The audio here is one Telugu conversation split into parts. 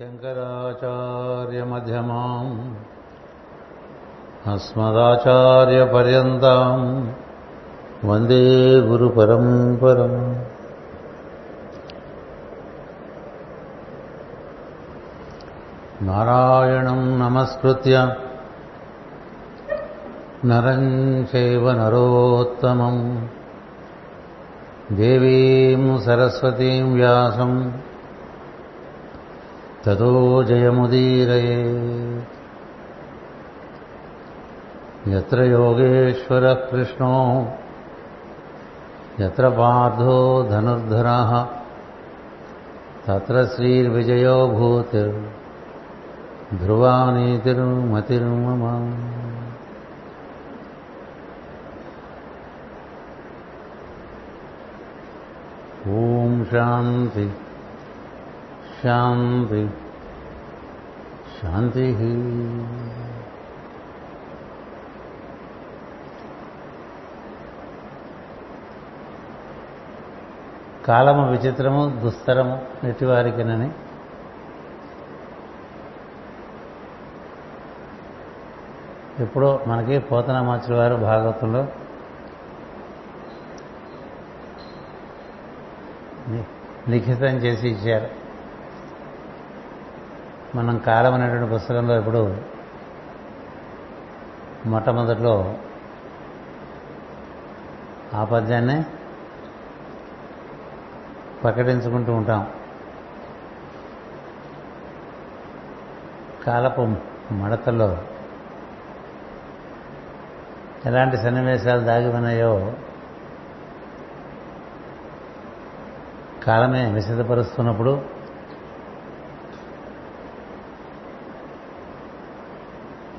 శంకరాచార్యమ్యమాం అస్మదాచార్యపర్యంతం వందే గురు పరంపరం నారాయణం నమస్కృత్య నరం చైవ నరోత్తమం దేవీం సరస్వతీం వ్యాసం తదో జయముదీరయే ఎత్ర యోగేశ్వర కృష్ణో ఎత్ర పార్థో ధనుర్ధర తత్ర శ్రీర్విజయో భూతిర్ ధ్రువానీతిరు ధ్రువానీతిర్మతిర్మమ ఓం శాంతి శాంతి. శాంతి. కాలము విచిత్రము దుస్తరము ఎటివారికినని ఎప్పుడో మనకి పోతనామాచుల వారు భాగవతంలో లిఖితం చేసి ఇచ్చారు. మనం కాలం అనేటువంటి పుస్తకంలో ఇప్పుడు మొట్టమొదట్లో ఆ పద్యాన్నే ప్రకటించుకుంటూ ఉంటాం. కాలపు మడతల్లో ఎలాంటి సన్నివేశాలు దాగి ఉన్నాయో కాలమే విసిద్ధపరుస్తున్నప్పుడు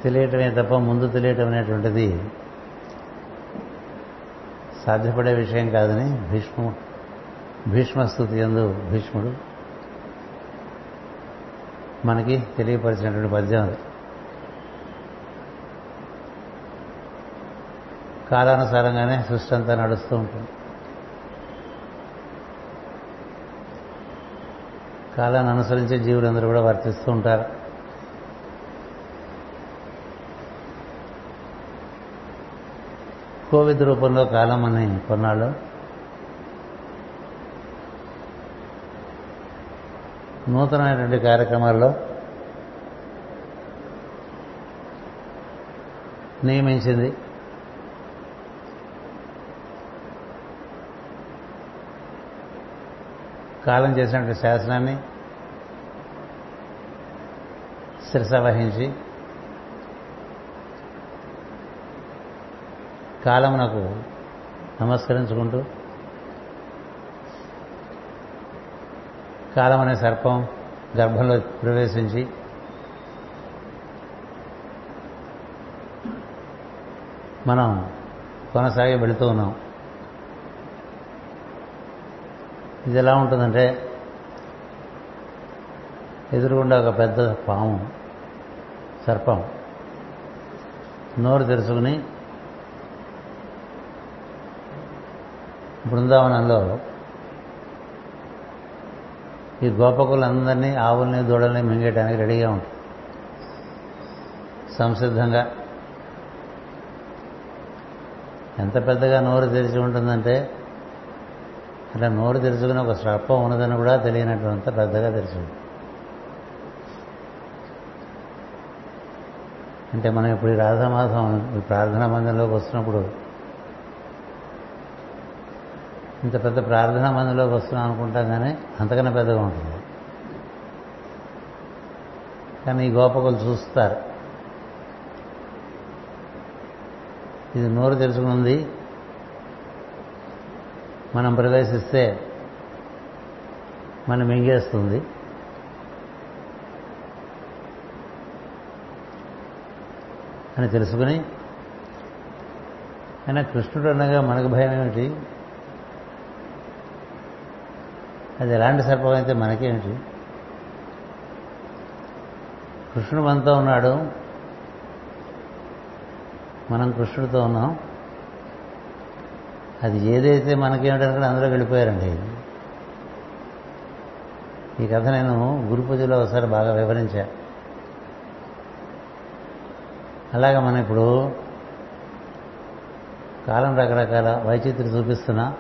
తెలియటమే తప్ప ముందు తెలియటం అనేటువంటిది సాధ్యపడే విషయం కాదని భీష్ము భీష్మస్థుతి ఎందు భీష్ముడు మనకి తెలియపరిచినటువంటి పద్యం అది. కాలానుసారంగానే సృష్టి అంతా నడుస్తూ ఉంటుంది. కాలాన్ని అనుసరించే జీవులందరూ కూడా వర్తిస్తూ ఉంటారు. కోవిడ్ రూపంలో కాలం అని కొన్నాళ్ళు. నూతనమైనటువంటి కార్యక్రమాల్లో నియమించింది. కాలం చేసినటువంటి శాసనాన్ని శిరస వహించి కాలమునకు నమస్కరించుకుంటూ కాలం అనే సర్పం గర్భంలో ప్రవేశించి మనం కొనసాగి వెళుతూ ఉన్నాం. ఇది ఎలా ఉంటుందంటే ఎదురుగుండా ఒక పెద్ద పాము సర్పం. నోరు తెరుచుకుని బృందావనంలో ఈ గోపకులందరినీ ఆవుల్ని దూడల్ని మింగేయడానికి రెడీగా ఉంటుంది సంసిద్ధంగా. ఎంత పెద్దగా నోరు తెరిచి ఉంటుందంటే అట్లా నోరు తెరుచుకుని ఒక సర్పం ఉన్నదని కూడా తెలియనటువంటి పెద్దగా తెరిచింది అంటే మనం ఇప్పుడు ఈ రాధామాసం ఈ ప్రార్థనా మందిరంలోకి వస్తున్నప్పుడు ఇంత పెద్ద ప్రార్థనా మందిలోకి వస్తున్నాం అనుకుంటాం కానీ అంతకన్నా పెద్దగా ఉంటుంది. కానీ ఈ గోపకులు చూస్తారు. ఇది నోరు తెలుసుకుంది మనం ప్రవేశిస్తే మనం మింగేస్తుంది. అని తెలుసుకుని అయినా కృష్ణుడు అనగా మనకు భయం ఏమిటి అది ఎలాంటి సర్పం అయితే మనకేమిటి? కృష్ణుడు మనతో ఉన్నాడు. మనం కృష్ణుడితో ఉన్నాం. అది ఏదైతే మనకేమిటని కూడా అందులో వెళ్ళిపోయారండి. ఈ కథ నేను గురు పూజలో ఒకసారి బాగా వివరించా. అలాగే మనం ఇప్పుడు కాలం రకరకాల వైచిత్రి చూపిస్తున్నా.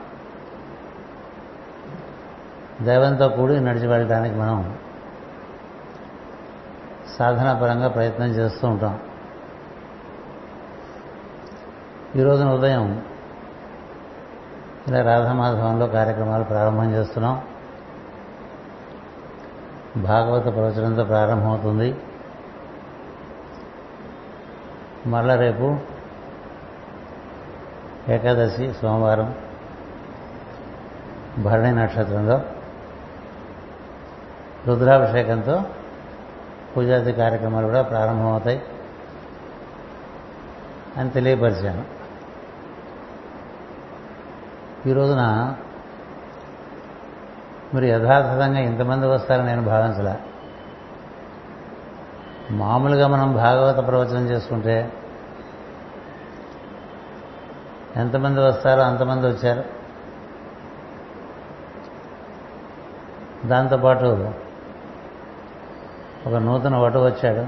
దైవంతో కూడి నడిచి వెళ్ళడానికి మనం సాధనాపరంగా ప్రయత్నం చేస్తూ ఉంటాం. ఈరోజు ఉదయం ఇలా రాధామాధవంలో కార్యక్రమాలు ప్రారంభం చేస్తున్నాం. భాగవత ప్రవచనంతో ప్రారంభమవుతుంది. మళ్ళా రేపు ఏకాదశి సోమవారం భరణి నక్షత్రంలో రుద్రాభిషేకంతో పూజాది కార్యక్రమాలు కూడా ప్రారంభమవుతాయి అని తెలియపరిచాను. ఈ రోజున మీరు యథార్థంగా ఇంతమంది వస్తారని నేను భావించలే. మామూలుగా మనం భాగవత ప్రవచనం చేసుకుంటే ఎంతమంది వస్తారో అంతమంది వచ్చారు. దాంతోపాటు ఒక నూతన వటు వచ్చాడు.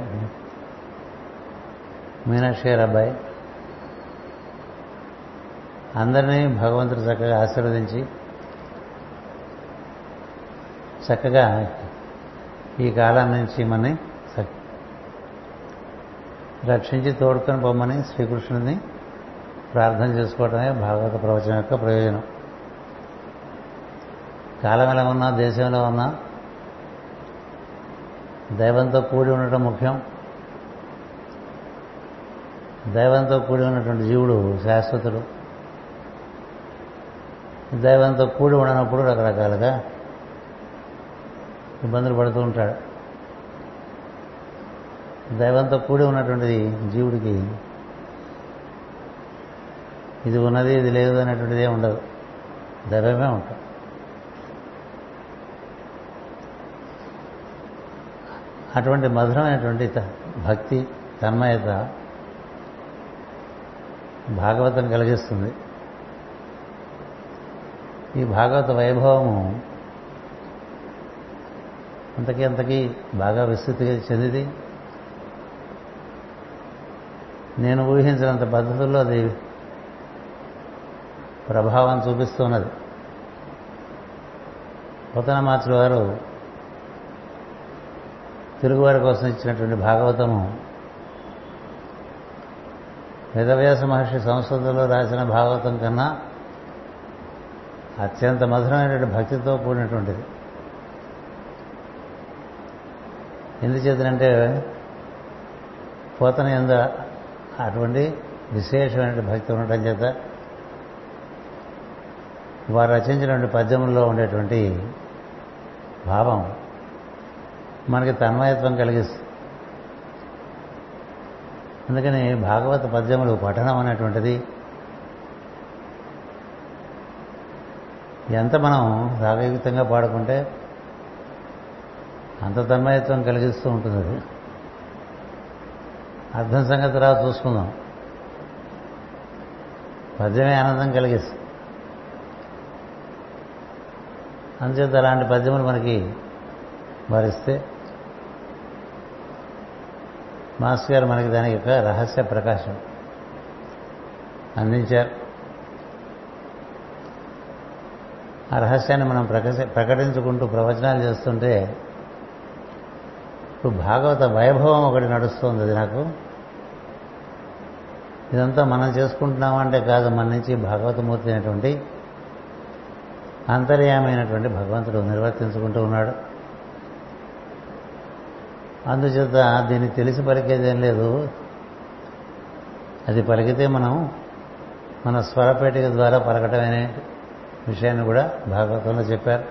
మీనాక్షి గారి అబ్బాయి. అందరినీ భగవంతుడు చక్కగా ఆశీర్వదించి చక్కగా ఈ కాలం నుంచి మనని రక్షించి తోడుకొని పొమ్మని శ్రీకృష్ణుని ప్రార్థన చేసుకోవడమే భాగవత ప్రవచనం యొక్క ప్రయోజనం. కాలం ఎలా ఉన్నా దేశంలో ఉన్నా దైవంతో కూడి ఉండటం ముఖ్యం. దైవంతో కూడి ఉన్నటువంటి జీవుడు శాశ్వతుడు. దైవంతో కూడి ఉండనప్పుడు రకరకాలుగా ఇబ్బందులు పడుతూ ఉంటాడు. దైవంతో కూడి ఉన్నటువంటి జీవుడికి ఇది ఉన్నది ఇది లేదు అనేటువంటిదే ఉండదు. దైవమే ఉంటుంది అటువంటి మధురమైనటువంటి భక్తి తన్మయత భాగవతం కలిగిస్తుంది. ఈ భాగవత వైభవము అంతకీ అంతకీ బాగా విస్తృతి చెందిది. నేను ఊహించినంత పద్ధతుల్లో అది ప్రభావం చూపిస్తున్నది. పోతన మాచులు వారు తిరుగువారి కోసం ఇచ్చినటువంటి భాగవతము వేదవ్యాస మహర్షి సంస్కృతంలో రాసిన భాగవతం కన్నా అత్యంత మధురమైనటువంటి భక్తితో కూడినటువంటిది. ఎందుచేతనంటే పోతన ఎందు అటువంటి విశేషమైన భక్తి ఉండటం చేత వారు రచించినటువంటి పద్యముల్లో ఉండేటువంటి భావం మనకి తన్మయత్వం కలిగిస్తుంది. అందుకని భాగవత పద్యములు పఠనం అనేటువంటిది ఎంత మనం రాగయుక్తంగా పాడుకుంటే అంత తన్మయత్వం కలిగిస్తూ ఉంటుంది అది. అర్థం సంగతి రా చూసుకుందాం. పద్యమే ఆనందం కలిగిస్తుంది. అందుచేత అలాంటి పద్యములు మనకి భరిస్తే మాస్ గారు మనకి దాని యొక్క రహస్య ప్రకాశం అందించారు. ఆ రహస్యాన్ని మనం ప్రకశ ప్రకటించుకుంటూ ప్రవచనాలు చేస్తుంటే ఇప్పుడు భాగవత వైభవం ఒకటి నడుస్తుంది అది నాకు. ఇదంతా మనం చేసుకుంటున్నామంటే కాదు మన నుంచి భాగవతమూర్తి అయినటువంటి అంతర్యామైనటువంటి భగవంతుడు నిర్వర్తించుకుంటూ ఉన్నాడు. అందుచేత దీన్ని తెలిసి పలికేదేం లేదు. అది పలికితే మనం మన స్వరపేటిక ద్వారా పలకటమనే విషయాన్ని కూడా భాగవతంలో చెప్పారు.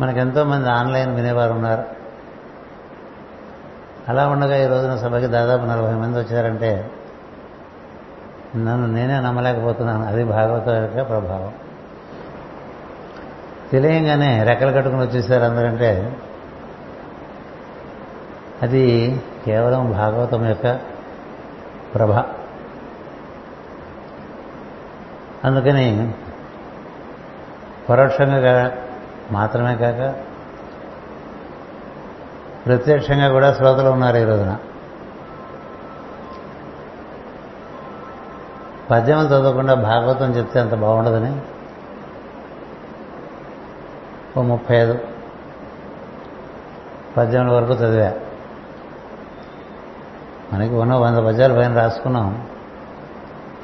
మనకెంతో మంది ఆన్లైన్ వినేవారు ఉన్నారు. అలా ఉండగా ఈ రోజున సభకి దాదాపు నలభై మంది వచ్చారంటే నన్ను నేనే నమ్మలేకపోతున్నాను. అది భాగవతం యొక్క ప్రభావం. తెలియంగానే రెక్కలు కట్టుకుని వచ్చేసారు అందరంటే. అది కేవలం భాగవతం యొక్క ప్రభ. అందుకని పరోక్షంగా మాత్రమే కాక ప్రత్యక్షంగా కూడా శ్రోతలు ఉన్నారు ఈ రోజున. పద్యం చదవకుండా భాగవతం చెప్తే అంత బాగుండదని ఓ ముప్పై ఐదు. పద్యముల వరకు చదివా. మనకి ఉన్న వంద పద్యాలు పైన రాసుకున్నాం.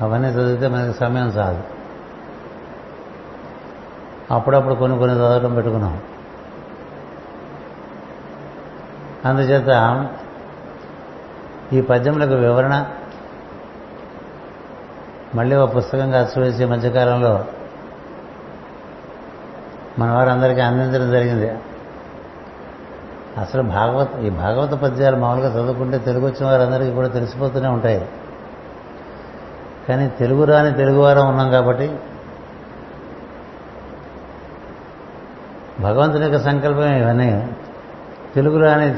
అవన్నీ చదివితే మనకి సమయం చాలు. అప్పుడప్పుడు కొన్ని కొన్ని చదవటం పెట్టుకున్నాం. అందుచేత ఈ పద్యములకు వివరణ మళ్ళీ ఒక పుస్తకంగా వేసి మధ్యకాలంలో మన వారందరికీ అందించడం జరిగింది. అసలు భాగవత ఈ భాగవత పద్యాలు మామూలుగా చదువుకుంటే తెలుగు వచ్చిన వారందరికీ కూడా తెలిసిపోతూనే ఉంటాయి. కానీ తెలుగు రాని తెలుగువారం ఉన్నాం కాబట్టి భగవంతుని యొక్క సంకల్పం ఇవన్నీ. తెలుగు రాని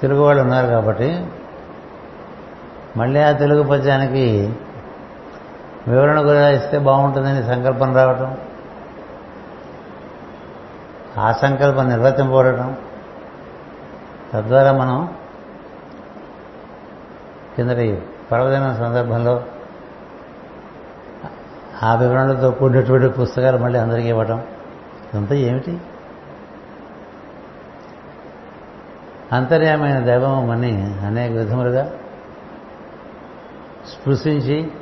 తెలుగు వాళ్ళు ఉన్నారు కాబట్టి మళ్ళీ ఆ తెలుగు పద్యానికి వివరణ కూడా ఇస్తే బాగుంటుందని సంకల్పం రావటం. ఆ సంకల్పం నిర్వర్తింపబడటం. తద్వారా మనం కిందటి పర్వదినం సందర్భంలో ఆ వివరణలతో కూడినటువంటి పుస్తకాలు మళ్ళీ అందరికీ ఇవ్వటం. ఇదంతా ఏమిటి? అంతర్యమైన దైవమని అనేక విధములుగా స్పృశించి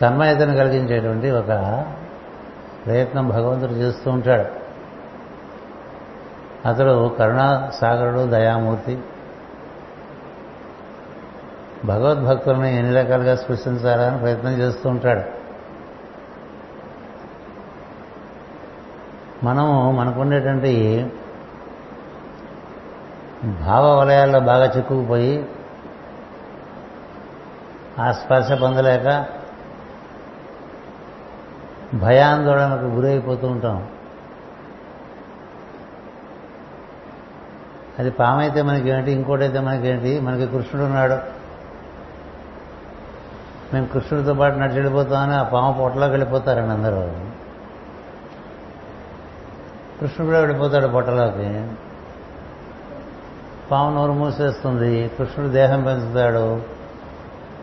తన్మయతను కలిగించేటువంటి ఒక ప్రయత్నం భగవంతుడు చేస్తూ ఉంటాడు. అతడు కరుణా సాగరుడు దయామూర్తి. భగవద్భక్తులను ఎన్ని రకాలుగా స్పృశించాలని ప్రయత్నం చేస్తూ ఉంటాడు. మనము మనకుండేటువంటి భావ వలయాల్లో బాగా చిక్కుకుపోయి ఆ స్పర్శ పొందలేక భయాందోళనకు గురైపోతూ ఉంటాం. అది పామైతే మనకేంటి ఇంకోటైతే మనకేంటి? మనకి కృష్ణుడు ఉన్నాడు. మేము కృష్ణుడితో పాటు నడిచి వెళ్ళిపోతామని ఆ పాము పొట్టలోకి వెళ్ళిపోతారండి అందరూ. కృష్ణుడు కూడా వెళ్ళిపోతాడు పొట్టలోకి. పాము నోరు మూసేస్తుంది కృష్ణుడు దేహం పెంచుతాడు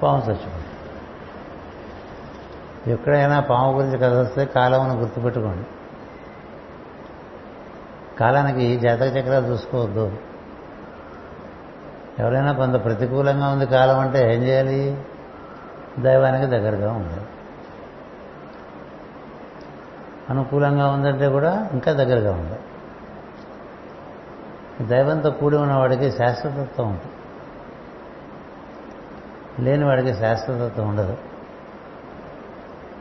పాము చచ్చిపోతుంది. ఎక్కడైనా పాము గురించి కథ వస్తే కాలమును గుర్తుపెట్టుకోండి. కాలానికి జాతక చక్రాలు చూసుకోవద్దు. ఎవరైనా కొంత ప్రతికూలంగా ఉంది కాలం అంటే ఏం చేయాలి? దైవానికి దగ్గరగా ఉండాలి. అనుకూలంగా ఉందంటే కూడా ఇంకా దగ్గరగా ఉంది దైవంతో కూడి ఉన్నవాడికి శాశ్వతత్వం ఉంటుంది. లేని వాడికి శాశ్వతత్వం ఉండదు.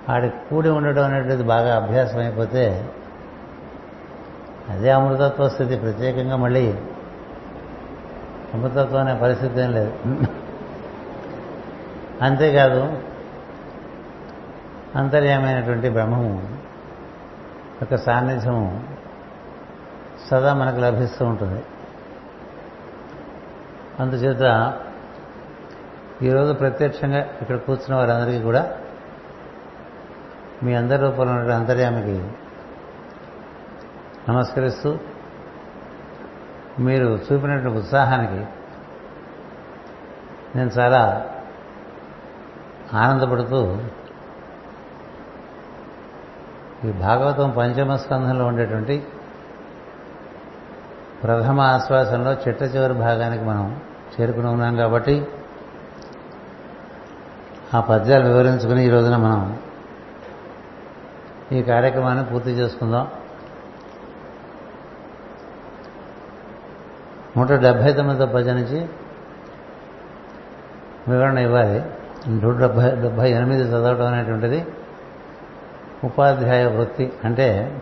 ఆడి కూడి ఉండడం అనేటువంటిది బాగా అభ్యాసం అయిపోతే అదే అమృతత్వ స్థితి. ప్రత్యేకంగా మళ్ళీ అమృతత్వం అనే పరిస్థితి ఏం లేదు. అంతేకాదు అంతర్యమైనటువంటి బ్రహ్మము యొక్క సాన్నిధ్యము సదా మనకు లభిస్తూ ఉంటుంది. అందుచేత ఈరోజు ప్రత్యక్షంగా ఇక్కడ కూర్చున్న వారందరికీ కూడా మీ అందరి రూపంలో ఉన్న అంతర్యామికి నమస్కరిస్తూ మీరు చూపినటువంటి ఉత్సాహానికి నేను చాలా ఆనందపడుతూ ఈ భాగవతం పంచమ స్కంధంలో ఉండేటువంటి ప్రథమ ఆశ్వాసంలో చిట్ట చివరి భాగానికి మనం చేరుకుని ఉన్నాం కాబట్టి ఆ పద్యాలు వివరించుకుని ఈ రోజున మనం ఈ కార్యక్రమాన్ని పూర్తి చేసుకుందాం. నూట డెబ్భై తొమ్మిదో పద్య నుంచి వివరణ ఇవ్వాలి. నూట డెబ్భై డెబ్భై ఎనిమిది చదవటం అనేటువంటిది ఉపాధ్యాయ వృత్తి. అంటే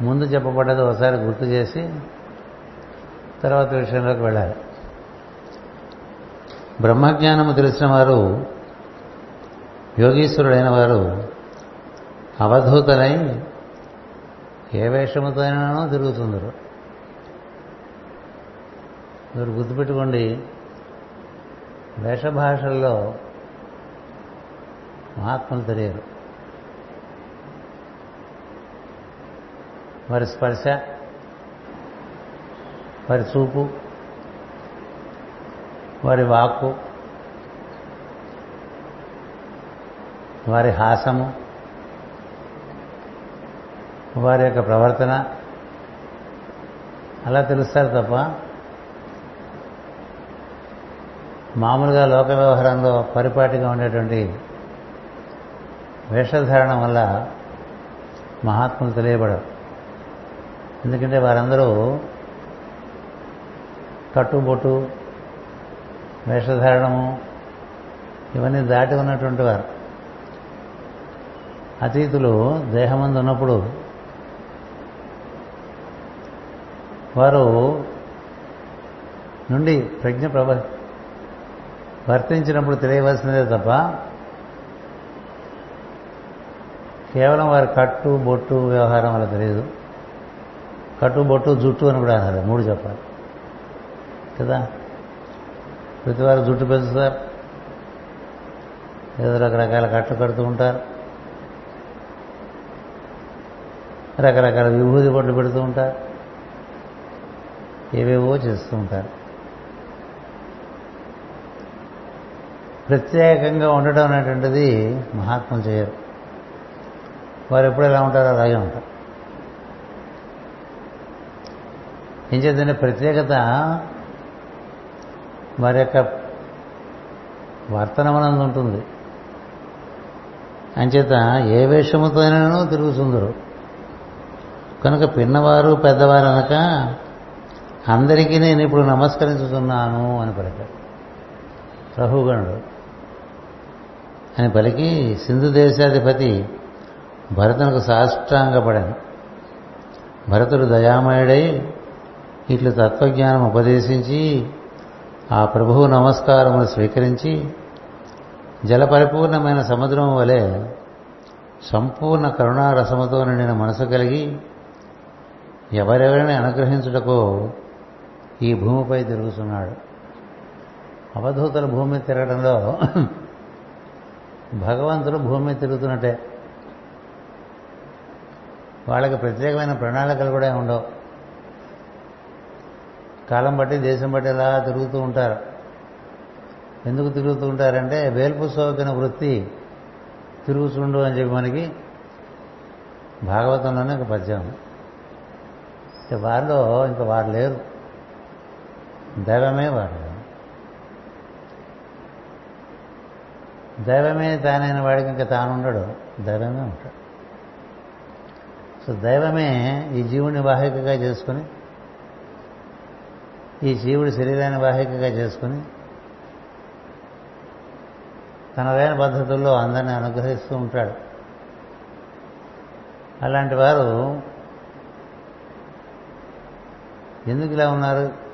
ముందు చెప్పబడ్డది ఒకసారి గుర్తు చేసి తర్వాత విషయంలోకి వెళ్ళాలి. బ్రహ్మజ్ఞానము తెలిసిన వారు యోగీశ్వరుడైన వారు అవధూతలై ఏ వేషముతోనో తిరుగుతుందరు మీరు గుర్తుపెట్టుకోండి వేషభాషల్లో మహాత్ములు తెలియరు. వారి స్పర్శ వారి చూపు వారి వాక్కు వారి హాసము వారి యొక్క ప్రవర్తన అలా తెలుస్తారు తప్ప మామూలుగా లోక వ్యవహారంలో పరిపాటిగా ఉండేటువంటి వేషధారణ వల్ల మహాత్ములు తెలియబడరు. ఎందుకంటే వారందరూ కట్టుబొట్టు వేషధారణము ఇవన్నీ దాటి ఉన్నటువంటి వారు. అతీతులు దేహమందు ఉన్నప్పుడు వారు నుండి ప్రజ్ఞ ప్రభ వర్తించినప్పుడు తెలియవలసినదే తప్ప కేవలం వారి కట్టు బొట్టు వ్యవహారం వల్ల తెలియదు. కట్టు బొట్టు జుట్టు అని కూడా అన్నారు. మూడు చెప్పాలి. కదా? ప్రతి వారు జుట్టు పెంచుతారు. ఏదో రకరకాల కట్లు కడుతూ ఉంటారు. రకరకాల విభూతి బొట్లు పెడుతూ ఉంటారు. ఏవేవో చేస్తూ ఉంటారు. ప్రత్యేకంగా ఉండడం అనేటువంటిది మహాత్ములు చేయరు. వారు ఎప్పుడు ఎలా ఉంటారో అలాగే ఉంటారు. ఏం చేద్దంటే ప్రత్యేకత వారి యొక్క వర్తనమనందు ఉంటుంది. అంచేత ఏ వేషముతోనూ తిరుగుతుందరు కనుక పిన్నవారు పెద్దవారు అనక అందరికీ నేను ఇప్పుడు నమస్కరించుతున్నాను అని పలికాడు. ప్రభుగణుడు. అని పలికి సింధు దేశాధిపతి భరతునకు సాష్టాంగపడాను. భరతుడు దయామయుడై ఇట్లు తత్వజ్ఞానం ఉపదేశించి ఆ ప్రభువు నమస్కారమును స్వీకరించి జలపరిపూర్ణమైన సముద్రం వలె సంపూర్ణ కరుణారసముతో నిండిన మనసు కలిగి ఎవరెవరిని అనుగ్రహించుటకో ఈ భూమిపై తిరుగుతున్నాడు. అవధూతలు భూమి తిరగడంలో భగవంతుడు భూమి తిరుగుతున్నట్టే. వాళ్ళకి ప్రత్యేకమైన ప్రణాళికలు కూడా ఉండవు. కాలం బట్టి దేశం బట్టి ఇలా తిరుగుతూ ఉంటారు. ఎందుకు తిరుగుతూ ఉంటారంటే వేల్పు సోకిన వృత్తి తిరుగుతుండు అని చెప్పి మనకి భాగవతంలోనే ఒక పద్యం. వారిలో ఇంకా వారు లేరు. దైవమే వాడు. దైవమే తానైన వాడికి ఇంకా తానుండడు దైవమే ఉంటాడు. సో దైవమే ఈ జీవుని వాహికగా చేసుకుని ఈ జీవుడి శరీరాన్ని వాహికగా చేసుకుని తనదైన పద్ధతుల్లో అందరినీ అనుగ్రహిస్తూ ఉంటాడు. అలాంటి వారు ఎందుకు ఇలా ఉన్నారు?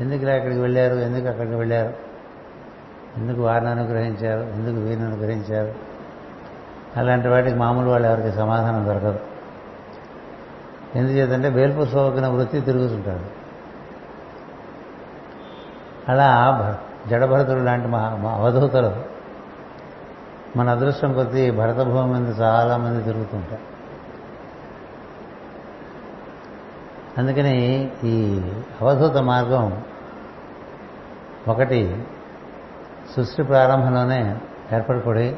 ఎందుకు ఇలా వెళ్ళారు? ఎందుకు అక్కడికి వెళ్ళారు? ఎందుకు వారిని అనుగ్రహించారు? ఎందుకు వీరిని అనుగ్రహించారు? అలాంటి వాటికి మామూలు వాళ్ళు ఎవరికి సమాధానం దొరకదు. ఎందుచేతంటే వేల్పు సోకిన వృత్తి తిరుగుతుంటాడు. అలా జడభరతుడు లాంటి మహా అవధూతలు మన అదృష్టం కొద్దీ భరత భూమి మీద చాలామంది తిరుగుతుంటారు. అందుకని ఈ అవధూత మార్గం ఒకటి సృష్టి ప్రారంభంలోనే ఏర్పడిపడి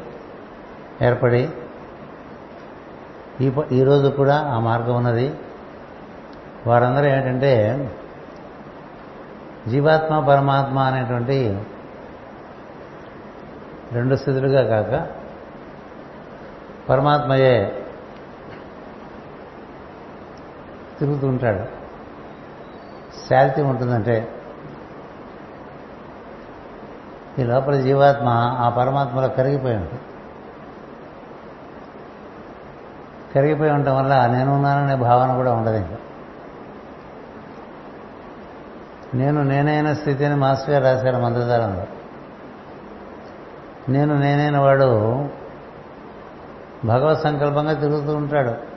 ఏర్పడి ఈ ఈరోజు కూడా ఆ మార్గం ఉన్నది. వారందరూ ఏంటంటే జీవాత్మ పరమాత్మ అనేటువంటి రెండు స్థితులుగా కాక పరమాత్మయే తిరుగుతూ ఉంటాడు. శాంతి ఉంటుందంటే ఈ లోపల జీవాత్మ ఆ పరమాత్మలో కరిగిపోయి ఉంటుంది. కరిగిపోయి ఉండటం వల్ల నేనున్నాననే భావన కూడా ఉండదు ఇంకా. నేను నేనైన స్థితిని మాస్టర్ గారు రాశారు మంత్రధారంలో. నేను నేనైన వాడు భగవత్ సంకల్పంగా తిరుగుతూ ఉంటాడు.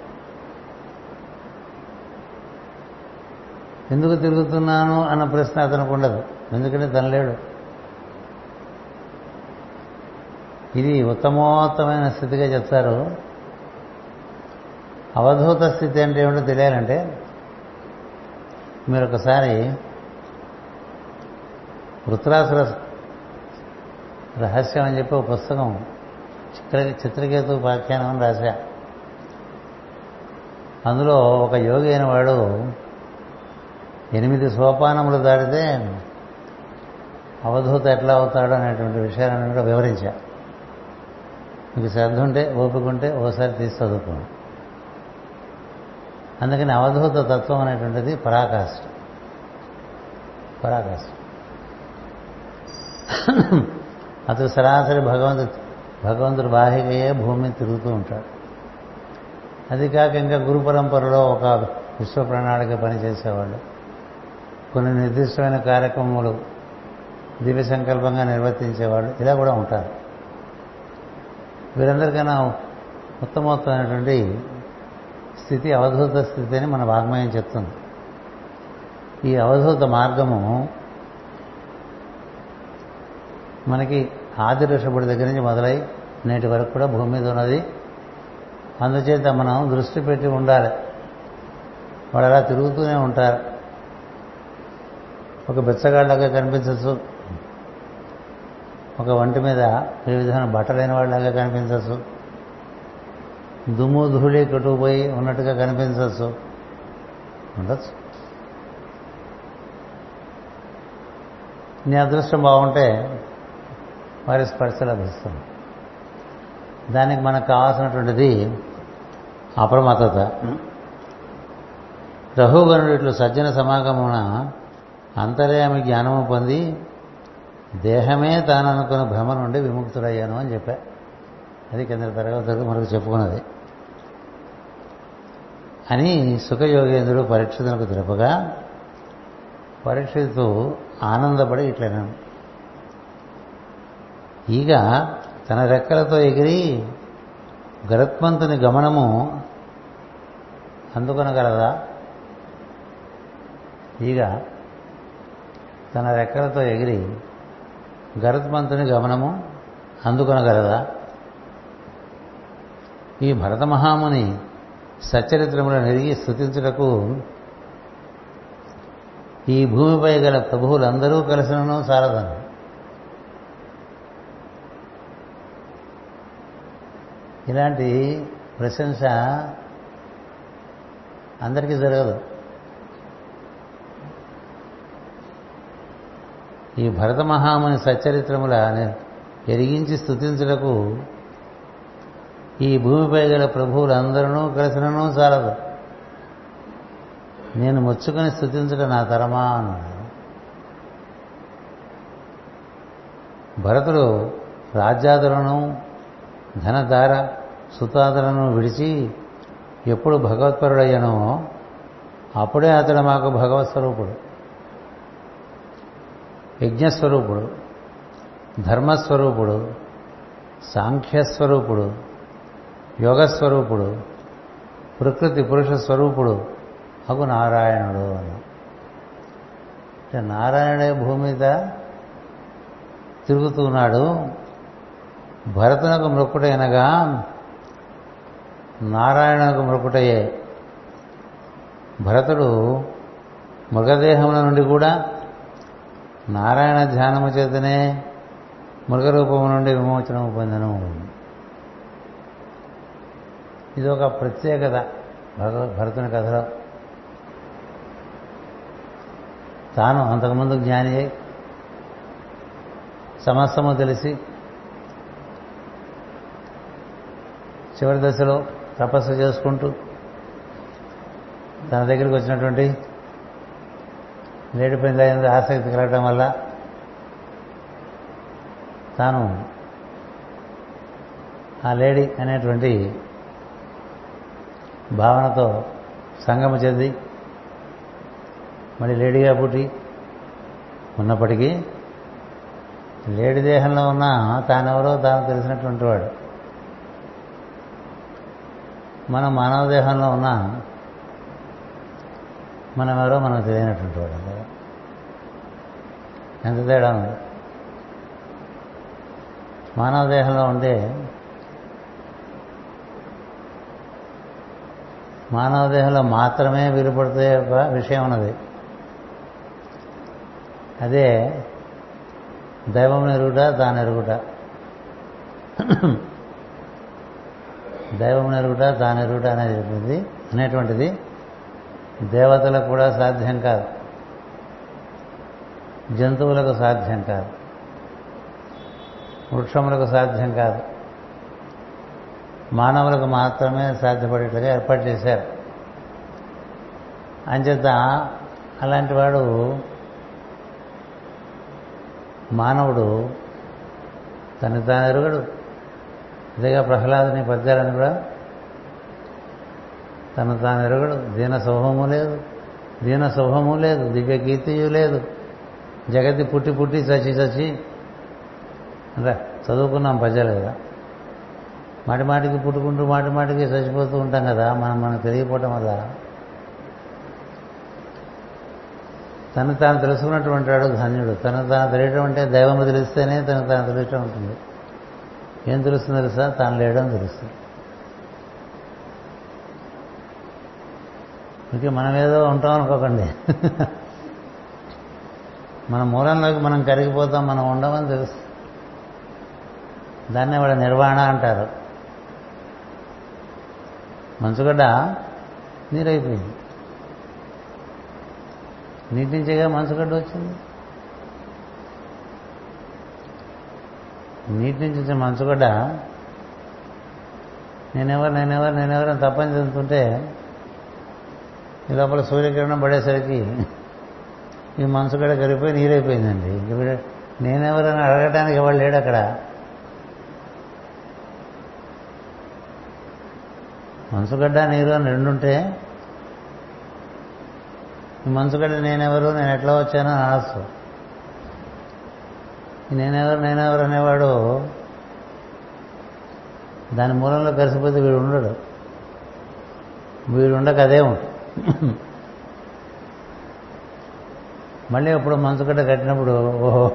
ఎందుకు తిరుగుతున్నాను అన్న ప్రశ్న అతనికి ఉండదు. ఎందుకంటే తను లేడు. ఇది ఉత్తమోత్తమైన స్థితిగా చెప్తారు. అవధూత స్థితి అంటే ఏమిటో తెలియాలంటే మీరు ఒకసారి వృత్రాసుర రహస్యం అని చెప్పి ఒక పుస్తకం చిత్ర చిత్రకేతు వ్యాఖ్యానం అని రాశా. అందులో ఒక యోగి అయిన వాడు ఎనిమిది సోపానములు దాటితే అవధూత ఎట్లా అవుతాడు అనేటువంటి విషయాలను కూడా వివరించా. మీకు శ్రద్ధ ఉంటే ఓపిక ఉంటే ఓసారి తీసి చదువుకోండి. అందుకని అవధూత తత్వం అనేటువంటిది పరాకాష్ట. పరాకాష్ట. అతడు సరాసరి భగవంతుడు భగవంతుడు బాహికయ్యే భూమిని తిరుగుతూ ఉంటాడు. అది కాక ఇంకా గురు పరంపరలో ఒక విశ్వ ప్రణాళిక పనిచేసేవాళ్ళు కొన్ని నిర్దిష్టమైన కార్యక్రమములు దివ్య సంకల్పంగా నిర్వర్తించేవాళ్ళు ఇలా కూడా ఉంటారు వీరందరికన్నా ఉత్తమోత్తమైనటువంటి స్థితి అవధూత స్థితి అని మన వాగ్మయం చెప్తుంది. ఈ అవధూత మార్గము మనకి ఆది ఋషభుడి దగ్గర నుంచి మొదలై నేటి వరకు కూడా భూమి మీద ఉన్నది. అందుచేత మనం దృష్టి పెట్టి ఉండాలి. వాళ్ళు అలా తిరుగుతూనే ఉంటారు. ఒక బిచ్చగాళ్ళగా కనిపించచ్చు ఒక వంటి మీద ఏ విధమైన బట్టలైన వాళ్ళలాగా కనిపించచ్చు దుమ్ము ధూళి కొట్టుకుపోయి ఉన్నట్టుగా కనిపించవచ్చు. ఉండొచ్చు. నీ అదృష్టం బాగుంటే వారి స్పర్శ లభిస్తుంది. దానికి మనకు కావాల్సినటువంటిది అప్రమత్తత. రఘుగణుడు ఇట్లు సజ్జన సమాగమున అంతర్యామి జ్ఞానము పొంది దేహమే తాననుకున్న భ్రమ నుండి విముక్తుడయ్యాను అని చెప్పా. అది కింద తరగతి మనకు చెప్పుకున్నది. అని సుఖయోగేంద్రుడు పరీక్షితులకు తెలుపగా పరీక్షితు ఆనందపడి ఇట్లన్నాను ఈగ తన రెక్కలతో ఎగిరి గరత్మంతుని గమనము అందుకొనగలదా? ఈగ తన రెక్కలతో ఎగిరి గరత్మంతుని గమనము అందుకొనగలదా? ఈ భరత మహాముని సచ్చరిత్రములను ఎరిగి స్థుతించుటకు ఈ భూమిపై గల ప్రభువులందరూ కలిసినను సారదను ఇలాంటి ప్రశంస అందరికీ జరగదు. ఈ భరత మహాముని సచ్చరిత్రముల ఎరిగించి స్థుతించుటకు ఈ భూమిపై గల ప్రభువులందరూ కలిసినను చాలదు. నేను ముచ్చుకొని స్థుతించడం నా తరమా అన్నాడు. భరతుడు రాజ్యాదులను ధనధార సుతాదులను విడిచి ఎప్పుడు భగవత్పరుడయ్యనో అప్పుడే అతడు మాకు భగవత్ స్వరూపుడు యజ్ఞస్వరూపుడు ధర్మస్వరూపుడు సాంఖ్యస్వరూపుడు యోగస్వరూపుడు ప్రకృతి పురుష స్వరూపుడు అగు నారాయణుడు అని. అంటే నారాయణుడే భూమి మీద తిరుగుతున్నాడు భరతునకు మృక్కుటైనగా నారాయణకు మృక్కుటయే భరతుడు మృగదేహముల నుండి కూడా నారాయణ ధ్యానము చేతనే మృగరూపము నుండి విమోచనము పొందను. ఇది ఒక ప్రత్యేకత భగ భరతుని కథలో. తాను అంతకుముందు జ్ఞాని అయి సమస్తము తెలిసి చివరి దశలో తపస్సు చేసుకుంటూ తన దగ్గరికి వచ్చినటువంటి లేడి పెండ్లైన ఆసక్తి కలగటం వల్ల? తాను ఆ లేడీ అనేటువంటి భావనతో సంగమ చెంది మళ్ళీ లేడీగా పుట్టి ఉన్నప్పటికీ లేడీ దేహంలో ఉన్న తానెవరో తాను తెలిసినటువంటి వాడు. మనం మానవ దేహంలో ఉన్న మనం ఎవరో మనకు తెలియనటువంటి వాడు కదా? ఎంత తేడా ఉంది? మానవ దేహంలో ఉండే మానవ దేహంలో మాత్రమే విలుపడితే విషయం ఉన్నది. అదే దైవం ఎరుగుట తాను ఎరుగుట. దైవం ఎరుగుట తాను ఎరుగుట అనేది అనేటువంటిది దేవతలకు కూడా సాధ్యం కాదు. జంతువులకు సాధ్యం కాదు. వృక్షములకు సాధ్యం కాదు. మానవులకు మాత్రమే సాధ్యపడేట్లుగా ఏర్పాటు చేశారు. అంచేత అలాంటి వాడు మానవుడు తను తాను ఎరుగడు. ఇదిగా ప్రహ్లాదని పద్యాలని కూడా తను తాను ఎరగడు. దీన శుభము లేదు. దీన శుభము లేదు. దివ్య కీర్తియు లేదు. జగతి పుట్టి పుట్టి చచ్చి చచ్చి అంటే చదువుకున్నాం పద్యాలు కదా. మాటి మాటికి పుట్టుకుంటూ మాటి మాటికి చచ్చిపోతూ ఉంటాం కదా. మనం మనకు తెలియపోవటం వల్ల. తను తాను తెలుసుకున్నటువంటి వాడు ధన్యుడు. తను తాను తెలియటం అంటే దైవము తెలిస్తేనే తను తాను తెలియటం ఉంటుంది. ఏం తెలుస్తుంది తెలుసా? తాను లేయడం తెలుస్తుంది. అందుకే మనం ఏదో ఉంటాం అనుకోకండి. మన మూలంలోకి మనం కరిగిపోతాం మనం ఉండమని తెలుసు. దాన్నే వాళ్ళ నిర్వహణ అంటారు. మంచుగడ్డ నీరైపోయింది. నీటి నుంచేగా మంచుగడ్డ వచ్చింది. నీటి నుంచి వచ్చిన మంచుగడ్డ నేనెవరు నేనెవరు నేనెవరు అని తప్పని చెందుతుంటే ఈ లోపల సూర్యకిరణం పడేసరికి ఈ మనసు కూడా కరిగిపోయి నీరైపోయిందండి. ఇంక నేనెవరని అడగటానికి ఎవరు లేడు అక్కడ. మనసుగడ్డ నీరు అని రెండుంటే ఈ నేనెవరు నేను ఎట్లా వచ్చానో ఆశ. నేనెవరు నేనెవరు అనేవాడు దాని మూలంలో కలిసిపోతే వీడు ఉండడు. వీడు ఉండక అదే ఉంటుంది. మళ్ళీ ఇప్పుడు మంచుగడ్డ కట్టినప్పుడు ఓహో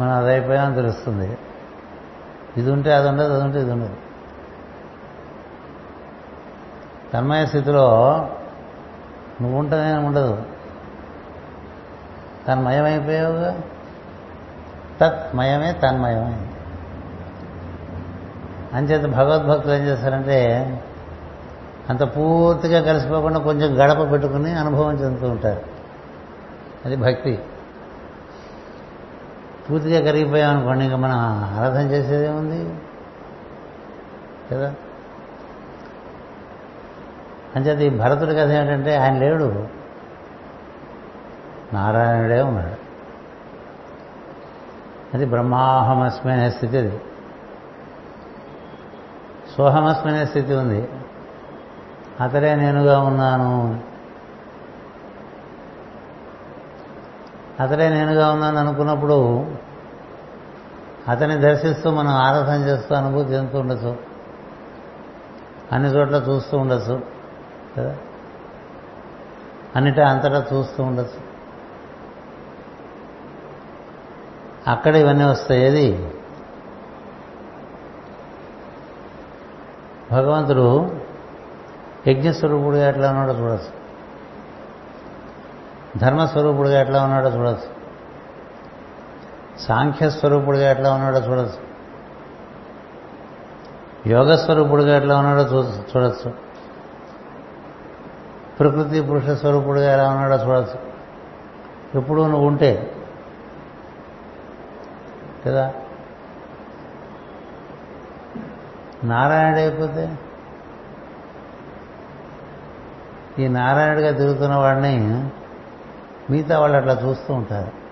మనం అదైపోయామని తెలుస్తుంది. ఇది ఉంటే అది ఉండదు అది ఉంటే ఇది ఉండదు. తన్మయ స్థితిలో నువ్వు ఉంటేనే ఉండదు. తన్మయమైపోయావుగా? తత్మయమే తన్మయమే. అంచేత భగవద్భక్తులు ఏం చేస్తారంటే అంత పూర్తిగా కలిసిపోకుండా కొంచెం గడప పెట్టుకుని అనుభవం చెందుతూ ఉంటారు. అది భక్తి. పూర్తిగా కరిగిపోయామనుకోండి ఇంకా మనం ఆరాధన చేసేదేముంది కదా? అంచేత ఈ భరతుడి కథ ఏంటంటే ఆయన లేడు. నారాయణుడే ఉన్నాడు. అది బ్రహ్మాహమస్మి అనే స్థితి అది. సోహమస్మి అనే స్థితి ఉంది. అతడే నేనుగా ఉన్నాను. అతడే నేనుగా ఉన్నాను అనుకున్నప్పుడు అతన్ని దర్శిస్తూ మనం ఆరాధన చేస్తూ అనుభూతి చెందుతూ ఉండొచ్చు. అన్ని చోట్ల చూస్తూ ఉండొచ్చు కదా? అన్నిటా అంతటా చూస్తూ ఉండొచ్చు. అక్కడ ఇవన్నీ వస్తాయి. ఏది? భగవంతుడు యజ్ఞస్వరూపుడుగా ఎట్లా ఉన్నాడో చూడొచ్చు ధర్మస్వరూపుడుగా ఎట్లా ఉన్నాడో చూడొచ్చు సాంఖ్యస్వరూపుడుగా ఎట్లా ఉన్నాడో చూడొచ్చు యోగస్వరూపుడుగా ఎట్లా ఉన్నాడో చూ చూడొచ్చు ప్రకృతి పురుష స్వరూపుడుగా ఎలా ఉన్నాడో చూడొచ్చు ఎప్పుడు నువ్వు ఉంటే కదా. నారాయణుడు అయిపోతే ఈ నారాయణుడిగా తిరుగుతున్న వాడిని మిగతా వాళ్ళు అట్లా చూస్తూ ఉంటారు.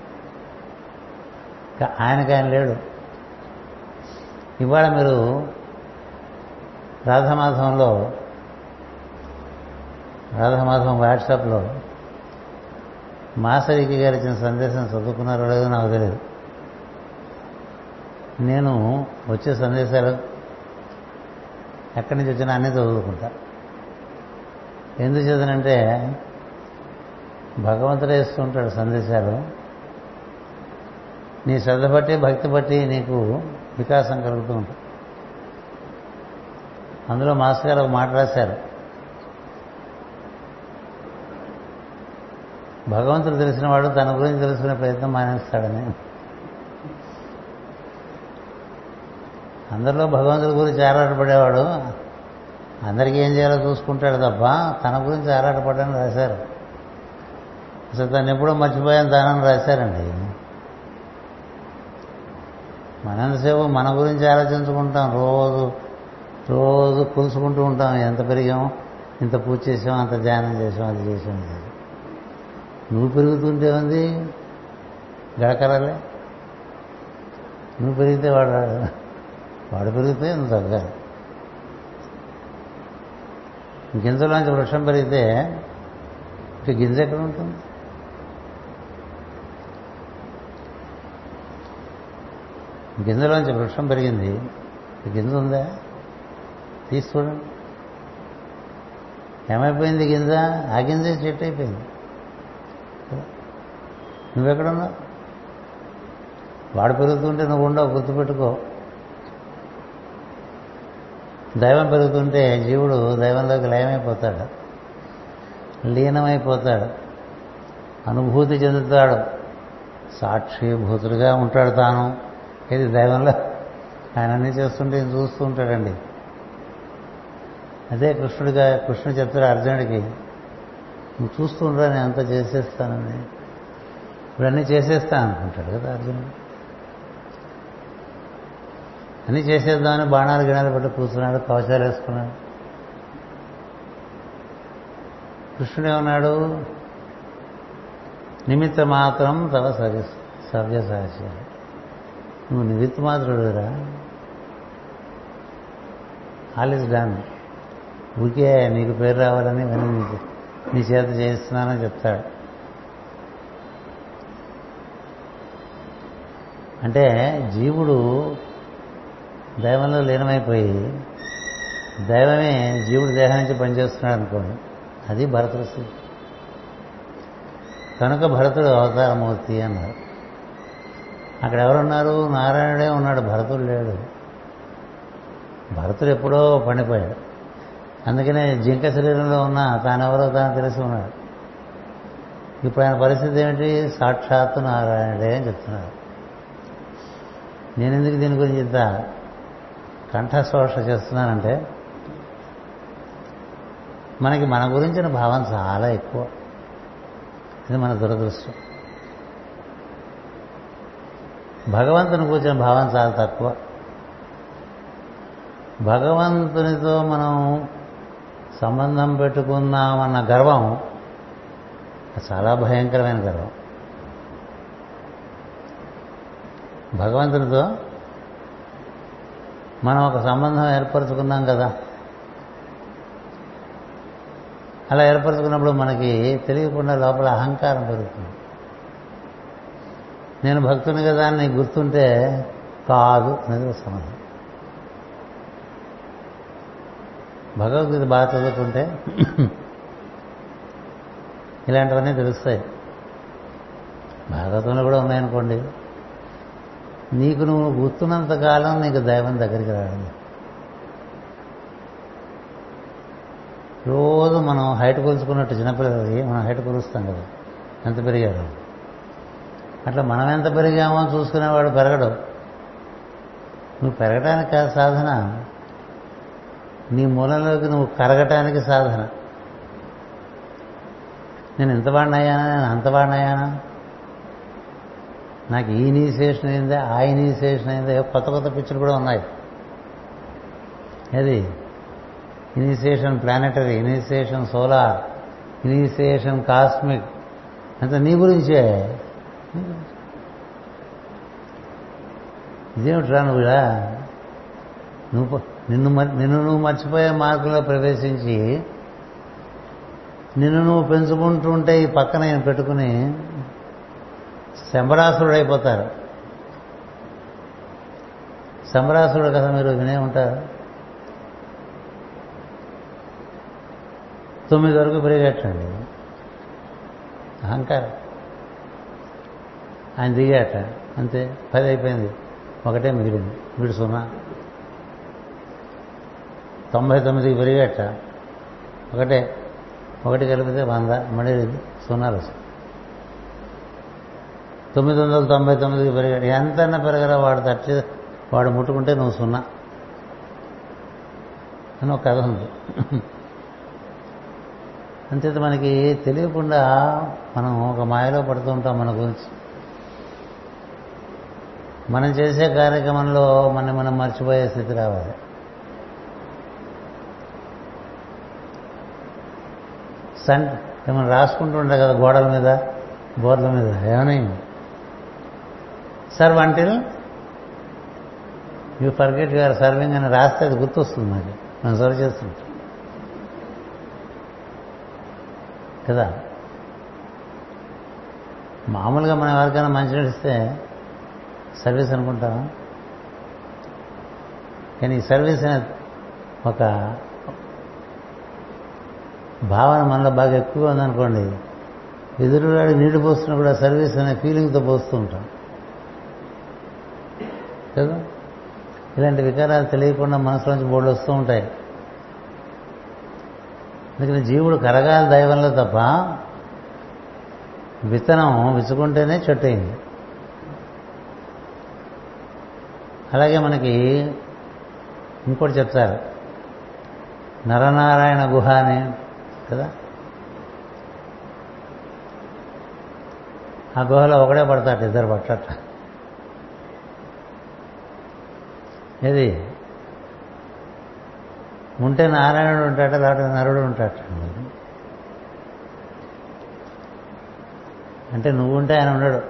ఆయనకి ఆయన లేడు. ఇవాళ మీరు రాధమాధంలో రాధమాధం వాట్సాప్లో మాసరికి గారు ఇచ్చిన సందేశం చదువుకున్నారో లేదో నాకు తెలియదు. నేను వచ్చే సందేశాలు ఎక్కడి నుంచి వచ్చినా అన్నీ చదువుకుంటా. ఎందుకు చదివినంటే భగవంతుడే ఇస్తూ సందేశాలు. నీ శ్రద్ధ బట్టి భక్తి బట్టి నీకు వికాసం కలుగుతూ ఉంటుంది. అందులో మాస్టర్ గారు ఒక మాట రాశారు. భగవంతుడు తెలిసిన వాడు తన గురించి తెలుసుకునే ప్రయత్నం మానేస్తాడని. అందరిలో భగవంతుడి గురించి ఆరాటపడేవాడు అందరికీ ఏం చేయాలో చూసుకుంటాడు తప్ప తన గురించి ఆరాటపడ్డాను రాశారు. అసలు తను ఎప్పుడో మర్చిపోయాను తానని రాశారండి. మనంతసేపు మన గురించి ఆలోచించుకుంటాం. రోజు రోజు కూల్చుకుంటూ ఉంటాం. ఎంత పెరిగాం ఇంత పూజ చేసాం అంత ధ్యానం చేసాం అది చేసాం ఇది నువ్వు పెరుగుతుంటే ఉంది గడకరాలే. నువ్వు పెరిగితే వాడు వాడు పెరిగితే నువ్వు తగ్గాలి. గింజలోంచి వృక్షం పెరిగితే ఇక గింజ ఎక్కడ ఉంటుంది? గింజలోంచి వృక్షం పెరిగింది గింజ ఉందా? తీసి చూడండి. ఏమైపోయింది గింజ? ఆ గింజ చెట్టు అయిపోయింది. నువ్వెక్కడున్నావు వాడు పెరుగుతుంటే నువ్వు ఉండవు గుర్తుపెట్టుకో. దైవం పెరుగుతుంటే జీవుడు దైవంలోకి లయమైపోతాడు లీనమైపోతాడు అనుభూతి చెందుతాడు సాక్షిభూతులుగా ఉంటాడు తాను. ఇది దైవంలో ఆయన అన్నీ చేస్తుంటే చూస్తూ ఉంటాడండి. అదే కృష్ణుడిగా కృష్ణుడు చెప్తాడు అర్జునుడికి నువ్వు చూస్తూ ఉండరా నేను అంతా చేసేస్తానని. ఇప్పుడన్నీ చేసేస్తాను అనుకుంటాడు కదా అర్జునుడు. అన్నీ చేసేద్దామని బాణాలు గిణాలు పెట్టి కూర్చున్నాడు కవచాలు వేసుకున్నాడు. కృష్ణుడు ఏమన్నాడు? నిమిత్త మాత్రం తవ సవ్య సవ్య సాక్షి. నువ్వు నిమిత్త మాత్రుడురా. All is done. ఊరికే నీకు పేరు రావాలని ఇవన్నీ నీ చేత చేస్తున్నానని చెప్తాడు. అంటే జీవుడు దైవంలో లీనమైపోయి దైవమే జీవుడు దేహం నుంచి పనిచేస్తున్నాడు అనుకోండి అది భరతుడు స్థితి కనుక భరతుడు అవతారమూర్తి అన్నారు. అక్కడ ఎవరున్నారు నారాయణుడే ఉన్నాడు భరతుడు లేడు. భరతుడు ఎప్పుడో పడిపోయాడు. అందుకనే జింక శరీరంలో ఉన్న తానెవరో తాను తెలిసి ఉన్నాడు. ఇప్పుడు ఆయన పరిస్థితి ఏమిటి? సాక్షాత్తు నారాయణుడే అని చెప్తున్నారు. నేను ఎందుకు దీని గురించి ఇంత కంఠశోష చేస్తున్నానంటే మనకి మన గురించిన భావం చాలా ఎక్కువ. ఇది మన దురదృష్టం. భగవంతుని కూర్చిన భావం చాలా తక్కువ. భగవంతునితో మనం సంబంధం పెట్టుకున్నామన్న గర్వం చాలా భయంకరమైన గర్వం. భగవంతునితో మనం ఒక సంబంధం ఏర్పరచుకున్నాం కదా. అలా ఏర్పరచుకున్నప్పుడు మనకి తెలియకుండా లోపల అహంకారం పెరుగుతుంది. నేను భక్తుని కదా అని నీకు గుర్తుంటే కాదు అనేది ఒక సమాధానం భగవద్గీత బాగా చదువుకుంటే ఇలాంటివన్నీ తెలుస్తాయి. భాగవతంలో కూడా ఉన్నాయనుకోండి. నీకు నువ్వు గుర్తున్నంత కాలం నీకు దైవం దగ్గరికి రాదు రోజు మనం హైట్ కొలుచుకున్నట్టు చిన్నపిల్లలకి మనం హైట్ కొలుస్తాం కదా. ఎంత పెరిగారు. అట్లా మనం ఎంత పెరిగామో చూసుకునేవాడు పెరగడు. నువ్వు పెరగటానికి కాదు సాధన. నీ మూలంలోకి నువ్వు కరగటానికి సాధన. నేను ఎంత వాడినయ్యానా నేను అంత వాడినయ్యానా నాకు ఈ ఇనీషియేషన్ అయిందా ఆ ఇనీషియేషన్ అయిందా కొత్త కొత్త పిక్చర్ కూడా ఉన్నాయి. ఏది? Initiation planetary initiation solar initiation cosmic అంత నీ గురించే? ఇదేమిట్రా నువ్వురా నువ్వు నిన్ను నిన్ను నువ్వు మర్చిపోయే మార్గంలో ప్రవేశించి నిన్ను నువ్వు పెంచుకుంటూ ఉంటే ఈ పక్కన పెట్టుకుని శంబరాసురుడు అయిపోతారు శంబరాసురుడు కదా మీరు వినే ఉంటారు. తొమ్మిది వరకు పెరిగేటండి. అహంకారం. ఆయన దిగాట అంతే పది అయిపోయింది. ఒకటే మిగిలింది. వీడు సున్నా. తొంభై తొమ్మిదికి పెరిగేట ఒకటే. ఒకటి కలిపితే వంద మళ్ళీ సున్నా వస్తుంది తొమ్మిది వందల తొంభై తొమ్మిదికి పెరిగాడు. ఎంతైనా పెరగరా వాడు తట్టి వాడు ముట్టుకుంటే నువ్వు సున్నా. అని ఒక కథ ఉంది. అంతేత మనకి తెలియకుండా మనం ఒక మాయలో పడుతూ ఉంటాం మన గురించి. మనం చేసే కార్యక్రమంలో మనం మనం మర్చిపోయే స్థితి రావాలి. సన్ మనం రాసుకుంటూ ఉంటాం కదా గోడల మీద బోర్ల మీద. ఏమైనా? Serve until you forget your serving అని రాస్తే అది గుర్తొస్తుంది మనకి మనం సర్వ్ చేస్తుంటాం. కదా? మామూలుగా మనం ఎవరికైనా మంచి నడిస్తే సర్వీస్ అనుకుంటాం. కానీ ఈ సర్వీస్ అనే ఒక భావన మనలో బాగా ఎక్కువ ఉందనుకోండి ఎదురువాడి నీళ్ళు పోస్తున్నా కూడా సర్వీస్ అనే ఫీలింగ్తో పోస్తూ ఉంటాం. కదా? ఇలాంటి వికారాలు తెలియకుండా మనసులోంచి బోర్డు వస్తూ ఉంటాయి. అందుకని జీవుడు కరగాలి దైవంలో తప్ప విత్తనం విసుకుంటేనే చెట్టు అయింది అలాగే మనకి ఇంకోటి చెప్తారు. నరనారాయణ గుహ అని కదా? ఆ గుహలో ఒకడే పడతాడు ఇద్దరు పట్టట. ఏది? ఉంటే నారాయణుడు ఉంటాట లేకపోతే నరుడు ఉంటాట అంటే నువ్వుంటే ఆయన ఉండడు.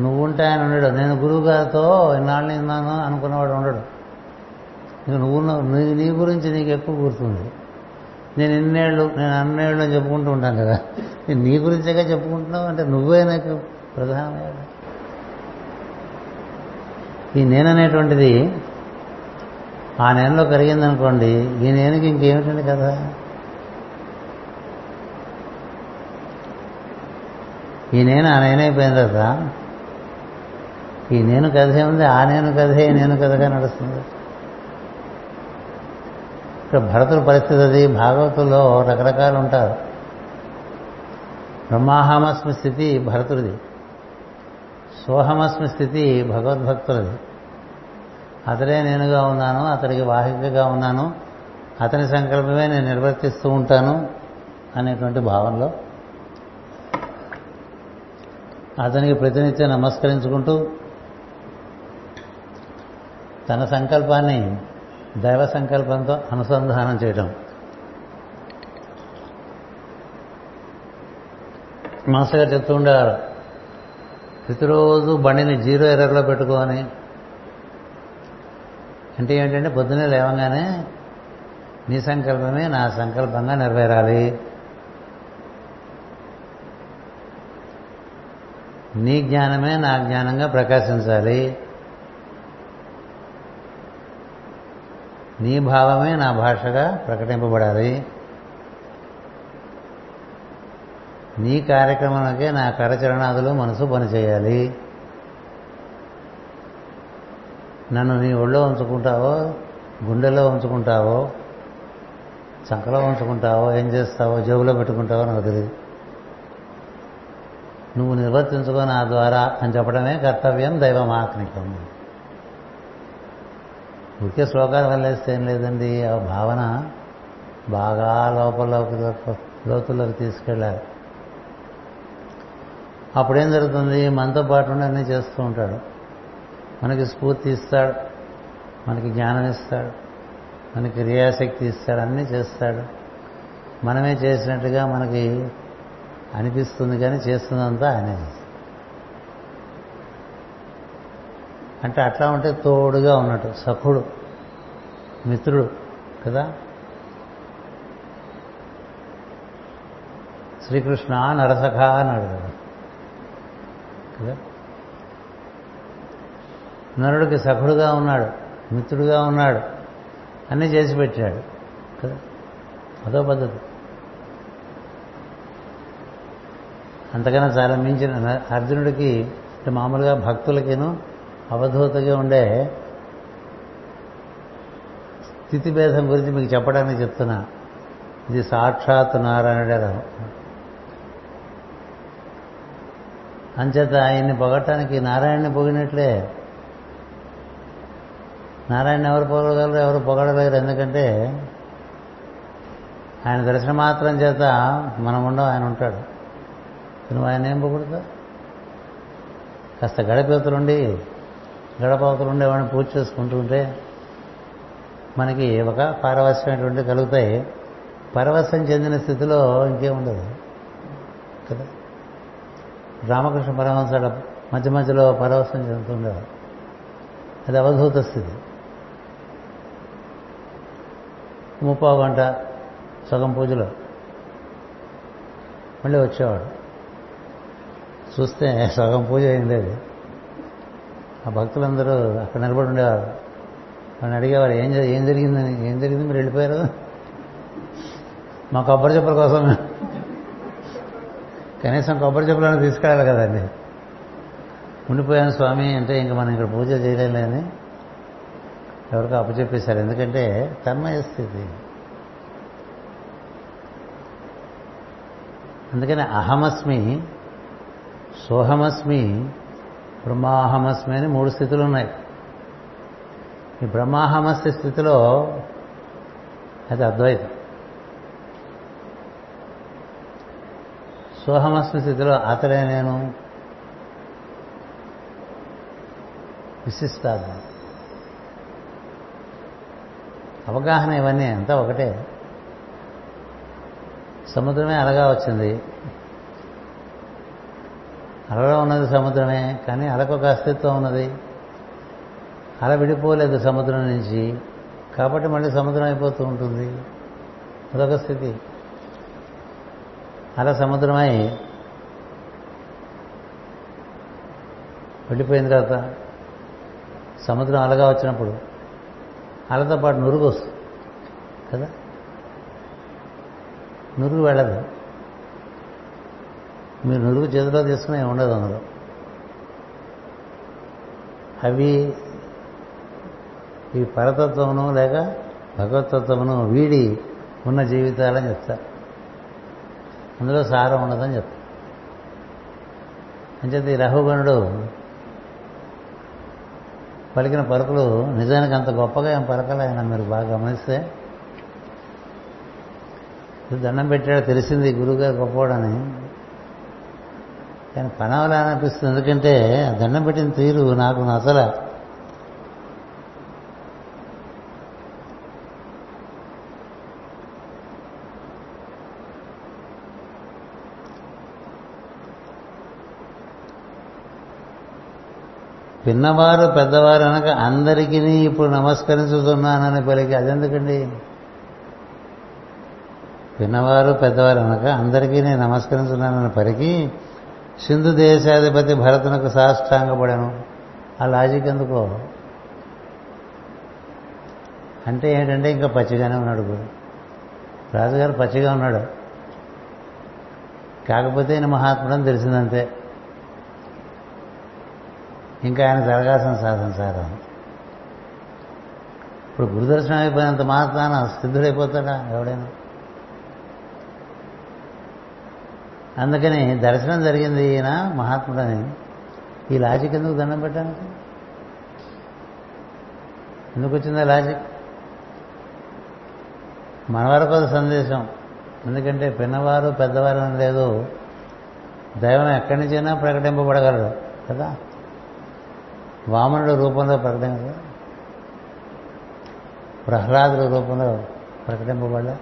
నువ్వుంటే ఆయన ఉండడు. నేను గురువు గారితో ఇన్నాళ్ళు ఉన్నాను అనుకున్నవాడు ఉండడు. ఇక నువ్వు నీ నీ గురించి నీకు ఎక్కువ గుర్తుంది. నేను ఇన్నేళ్ళు నేను అన్నేళ్ళు అని చెప్పుకుంటూ ఉంటాను కదా. నీ గురించేగా చెప్పుకుంటున్నావు? అంటే నువ్వే నాకు ప్రధానమైన ఈ నేననేటువంటిది ఆ నేనలో కరిగిందనుకోండి ఈ నేనుకి ఇంకేమిటండి కదా ఈ నేను ఆ నేనైపోయిన తర్వాత ఈ నేను కథే ఉంది ఆ నేను కథే నేను కథగా నడుస్తుంది. ఇక్కడ భరతుల పరిస్థితి అది భాగవతుల్లో రకరకాలు ఉంటారు. బ్రహ్మాహమస్మి స్థితి భరతుడిది. సోహమస్మి స్థితి భగవద్భక్తులది. అతడే నేనుగా ఉన్నాను అతడికి వాహికగా ఉన్నాను అతని సంకల్పమే నేను నిర్వర్తిస్తూ ఉంటాను అనేటువంటి భావనలో అతనికి ప్రతినిత్యం నమస్కరించుకుంటూ తన సంకల్పాన్ని దైవ సంకల్పంతో అనుసంధానం చేయటం. మాస్టర్ గారు చెప్తూ ఉండేవారు ప్రతిరోజు బండిని జీరో ఎర్రర్లో పెట్టుకోని అంటే ఏంటంటే పొద్దున్నే లేవగానే నీ సంకల్పమే నా సంకల్పంగా నెరవేరాలి. నీ జ్ఞానమే నా జ్ఞానంగా ప్రకాశించాలి. నీ భావమే నా భాషగా ప్రకటింపబడాలి. నీ కార్యక్రమానికే నా కరచరణాదులు మనసు పనిచేయాలి. నన్ను నీ ఒళ్ళో ఉంచుకుంటావో గుండెలో ఉంచుకుంటావో చంకలో ఉంచుకుంటావో ఏం చేస్తావో జేబులో పెట్టుకుంటావో నాకు తెలియదు నువ్వు నిర్వర్తించుకో నా ద్వారా అని చెప్పడమే కర్తవ్యం దైవమాత్మికం. ముఖ్య శ్లోకాలు వల్లేస్తే ఏం లేదండి ఆ భావన బాగా లోపల లోతుల్లోకి తీసుకెళ్ళాలి. అప్పుడేం జరుగుతుంది? మనతో పాటు అన్నీ చేస్తూ ఉంటాడు. మనకి స్ఫూర్తి ఇస్తాడు. మనకి జ్ఞానం ఇస్తాడు. మనకి క్రియాశక్తి ఇస్తాడు. అన్నీ చేస్తాడు. మనమే చేసినట్టుగా మనకి అనిపిస్తుంది కానీ చేస్తున్నంతా ఆయనే అంటే అట్లా ఉంటే తోడుగా ఉన్నట్టు సఖుడు మిత్రుడు కదా? శ్రీకృష్ణ నరసఖ అన్నాడు కదా. నరుడికి సఖుడుగా ఉన్నాడు మిత్రుడుగా ఉన్నాడు అన్నీ చేసి పెట్టాడు కదా? అదో పద్ధతి. అంతకన్నా చాలా మించిన అర్జునుడికి అంటే మామూలుగా భక్తులకిను అవధూతగా ఉండే స్థితి భేదం గురించి మీకు చెప్పడానికి చెప్తున్నా. ఇది సాక్షాత్ నారాయణుడే అంచేత ఆయన్ని పొగటానికి నారాయణని పొగినట్లే నారాయణ ఎవరు పొగడగలరు? ఎవరు పొగడలేరు ఎందుకంటే ఆయన దర్శనం మాత్రం చేత మనం ఉండవు ఆయన ఉంటాడు. నువ్వు ఆయన ఏం పొగుడుతా కాస్త గడపవతలుండి గడపవతలుండి వాడిని పూజ చేసుకుంటూ ఉంటే మనకి ఒక పారవశ్యమైనటువంటి కలుగుతాయి. పరవశం చెందిన స్థితిలో ఇంకేముండదు కదా? రామకృష్ణ పరమహంస మధ్య మధ్యలో పరవశం చెందుతుండేవారు. అది అవధూత స్థితి. ముప్పో గంట సగం పూజలో మళ్ళీ వచ్చేవాడు. చూస్తే సగం పూజ ఏం లేదు. ఆ భక్తులందరూ అక్కడ నిలబడి ఉండేవారు. వాళ్ళని అడిగేవారు ఏం ఏం జరిగిందని ఏం జరిగింది? మీరు వెళ్ళిపోయారు? మా కొబ్బరి చెప్పుల కోసం కనీసం కొబ్బరి చెప్పులను తీసుకెళ్ళాలి కదండి. ఉండిపోయాను స్వామి అంటే ఇంకా మనం ఇక్కడ పూజ చేయలేని ఎవరికో అప్పచెప్పేశారు. ఎందుకంటే తన్మయ స్థితి అందుకని అహమస్మి సోహమస్మి బ్రహ్మాహమస్మి అని మూడు స్థితులు ఉన్నాయి. ఈ బ్రహ్మాహమస్య స్థితిలో అది అద్వైతం. సోహమస్మి స్థితిలో అతడే నేను. విశిష్టాద్వం అవగాహన ఇవన్నీ అంతా ఒకటే. సముద్రమే అలగా వచ్చింది. అలలో ఉన్నది సముద్రమే కానీ అలకొక అస్తిత్వం ఉన్నది. అల విడిపోలేదు సముద్రం నుంచి కాబట్టి మళ్ళీ సముద్రం అయిపోతూ ఉంటుంది. అదొక స్థితి. అలా సముద్రమై వెళ్ళిపోయిన తర్వాత సముద్రం అలగా వచ్చినప్పుడు అలతో పాటు నురుగు వస్తుంది కదా? నురుగు వెళ్ళదు. మీరు నురుగు చేతిలో తీసుకునే ఉండదు అందులో. అవి ఈ పరతత్వమును లేక భగవతత్వమును వీడి ఉన్న జీవితాలని చెప్తారు. అందులో సారం ఉండదని చెప్తారు అంచేత ఈ రహుగణుడు పలికిన పలుకులు నిజానికి అంత గొప్పగా ఏం పలకలే ఆయన మీరు బాగా గమనిస్తే. దండం పెట్టాడు తెలిసింది గురువుగారు గొప్పవాడని. కానీ పనవలా అనిపిస్తుంది. ఎందుకంటే దండం పెట్టిన తీరు నాకు నచ్చల. పిన్నవారు పెద్దవారు అనక అందరికీ ఇప్పుడు నమస్కరించుతున్నానని పలికి అదెందుకండి పిన్నవారు పెద్దవారు అనక అందరికీ నేను నమస్కరించున్నానని పలికి సింధు దేశాధిపతి భరతునకు సాష్టాంగపడాను. ఆ లాజిక్ ఎందుకో? అంటే ఏంటంటే ఇంకా పచ్చిగానే ఉన్నాడు గురు రాజుగారు పచ్చిగా ఉన్నాడు. కాకపోతే నేను మహాత్ముడని తెలిసిందంతే. ఇంకా ఆయన జరగాల్సిన సాధించారు ఇప్పుడు గురుదర్శనం అయిపోయినంత మాత్రాన సిద్ధుడైపోతాడా? ఎవడైనా? అందుకని దర్శనం జరిగింది ఈయన మహాత్ముడని. ఈ లాజిక్ ఎందుకు దండం పెట్టడానికి ఎందుకు వచ్చిందా లాజిక్? మన వరకు సందేశం. ఎందుకంటే పిన్నవారు పెద్దవారు అని లేదు దైవం ఎక్కడి నుంచైనా ప్రకటింపబడగలరు కదా? వామనుడు రూపంలో ప్రకటించ ప్రహ్లాదుల రూపంలో ప్రకటింపబడ్డా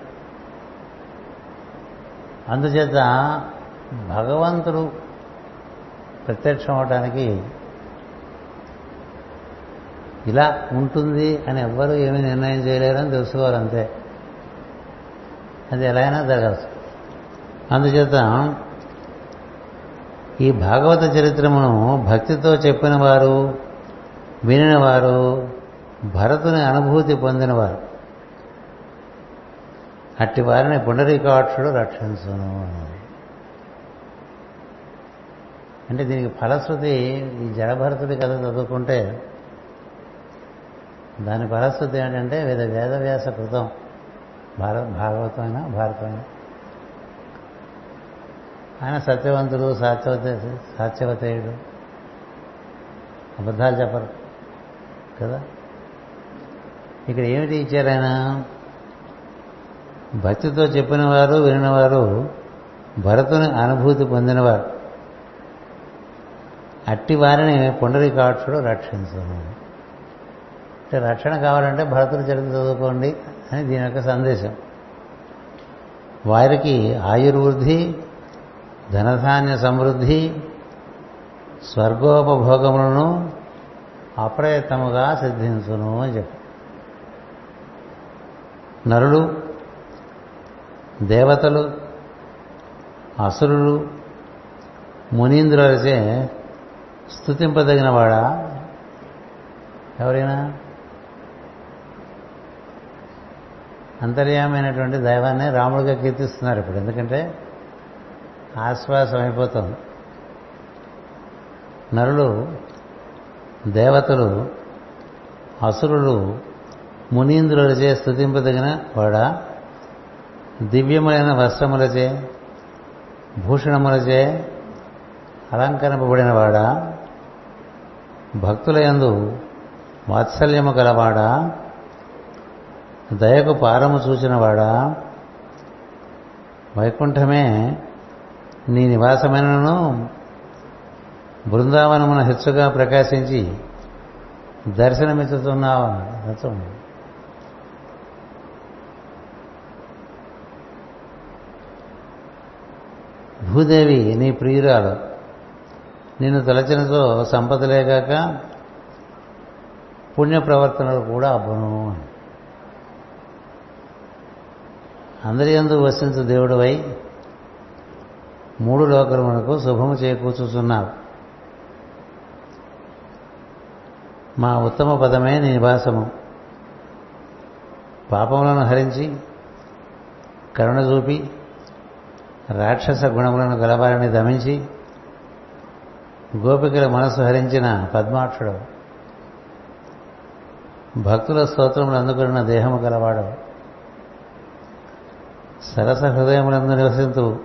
అందుచేత భగవంతుడు ప్రత్యక్షం అవటానికి ఇలా ఉంటుంది అని ఎవ్వరూ ఏమీ నిర్ణయం చేయలేరని తెలుసుకోవాలి అంతే అది ఎలా అయినా జరగచ్చు అందుచేత ఈ భాగవత చరిత్రమును భక్తితో చెప్పిన వారు వినిన వారు భరతుని అనుభూతి పొందినవారు. అట్టి వారిని పుండరీకాక్షుడు రక్షించును అంటే దీనికి ఫలశ్రుతి ఈ జడభరతుడి కథ చదువుకుంటే దాని ఫలశ్రుతి ఏంటంటే వేద వేదవ్యాస కృతం. భారత భాగవతమైన భారతమైన. ఆయన సత్యవంతుడు సాత్యవత సాత్యవతేయుడు. అబద్ధాలు చెప్పరు. కదా? ఇక్కడ ఏమిటి ఇచ్చారు ఆయన? భక్తితో చెప్పినవారు వినినవారు భరతుని అనుభూతి పొందినవారు. అట్టి వారిని పుండరీకాక్షుడు రక్షించను. అంటే రక్షణ కావాలంటే భరతుడు చరిత్ర చదువుకోండి అని దీని యొక్క సందేశం. వారికి ఆయుర్వృద్ధి ధనధాన్య సమృద్ధి స్వర్గోపభోగములను అప్రయత్నముగా సిద్ధించును అని చెప్పి. నరులు దేవతలు అసురులు మునీంద్రులచే స్థుతింపదగిన వాడా ఎవరైనా? అంతర్యామైనటువంటి దైవాన్ని రాముడిగా కీర్తిస్తున్నారు ఇప్పుడు. ఎందుకంటే ఆశ్వాసం అయిపోతుంది నరులు దేవతలు అసురులు మునీంద్రులచే స్థుతింపదగిన వాడా దివ్యములైన వస్త్రములచే భూషణములచే అలంకరింపబడిన వాడా భక్తుల యందు వాత్సల్యము గలవాడా దయకు పారము చూచినవాడా వైకుంఠమే నీ నివాసమైనను బృందావనమున హెచ్చుగా ప్రకాశించి దర్శనమిచ్చుతున్నావు? అర్థం భూదేవి నీ ప్రియురాలు నిన్ను తలచినతో సంపదలేగాక పుణ్య ప్రవర్తనలు కూడా అబ్బును. అందరి ఎందు వసించు దేవుడివై మూడు లోకములకు శుభము చేకూర్చుతున్నావు మా ఉత్తమ పదమే నీ నివాసము. పాపములను హరించి కరుణ చూపి రాక్షస గుణములను గలవారిని దమించి గోపికల మనసు హరించిన పద్మాక్షుడు భక్తుల స్తోత్రములు అందుకున్న దేహము గలవాడు సరస హృదయములందు నివసింతూ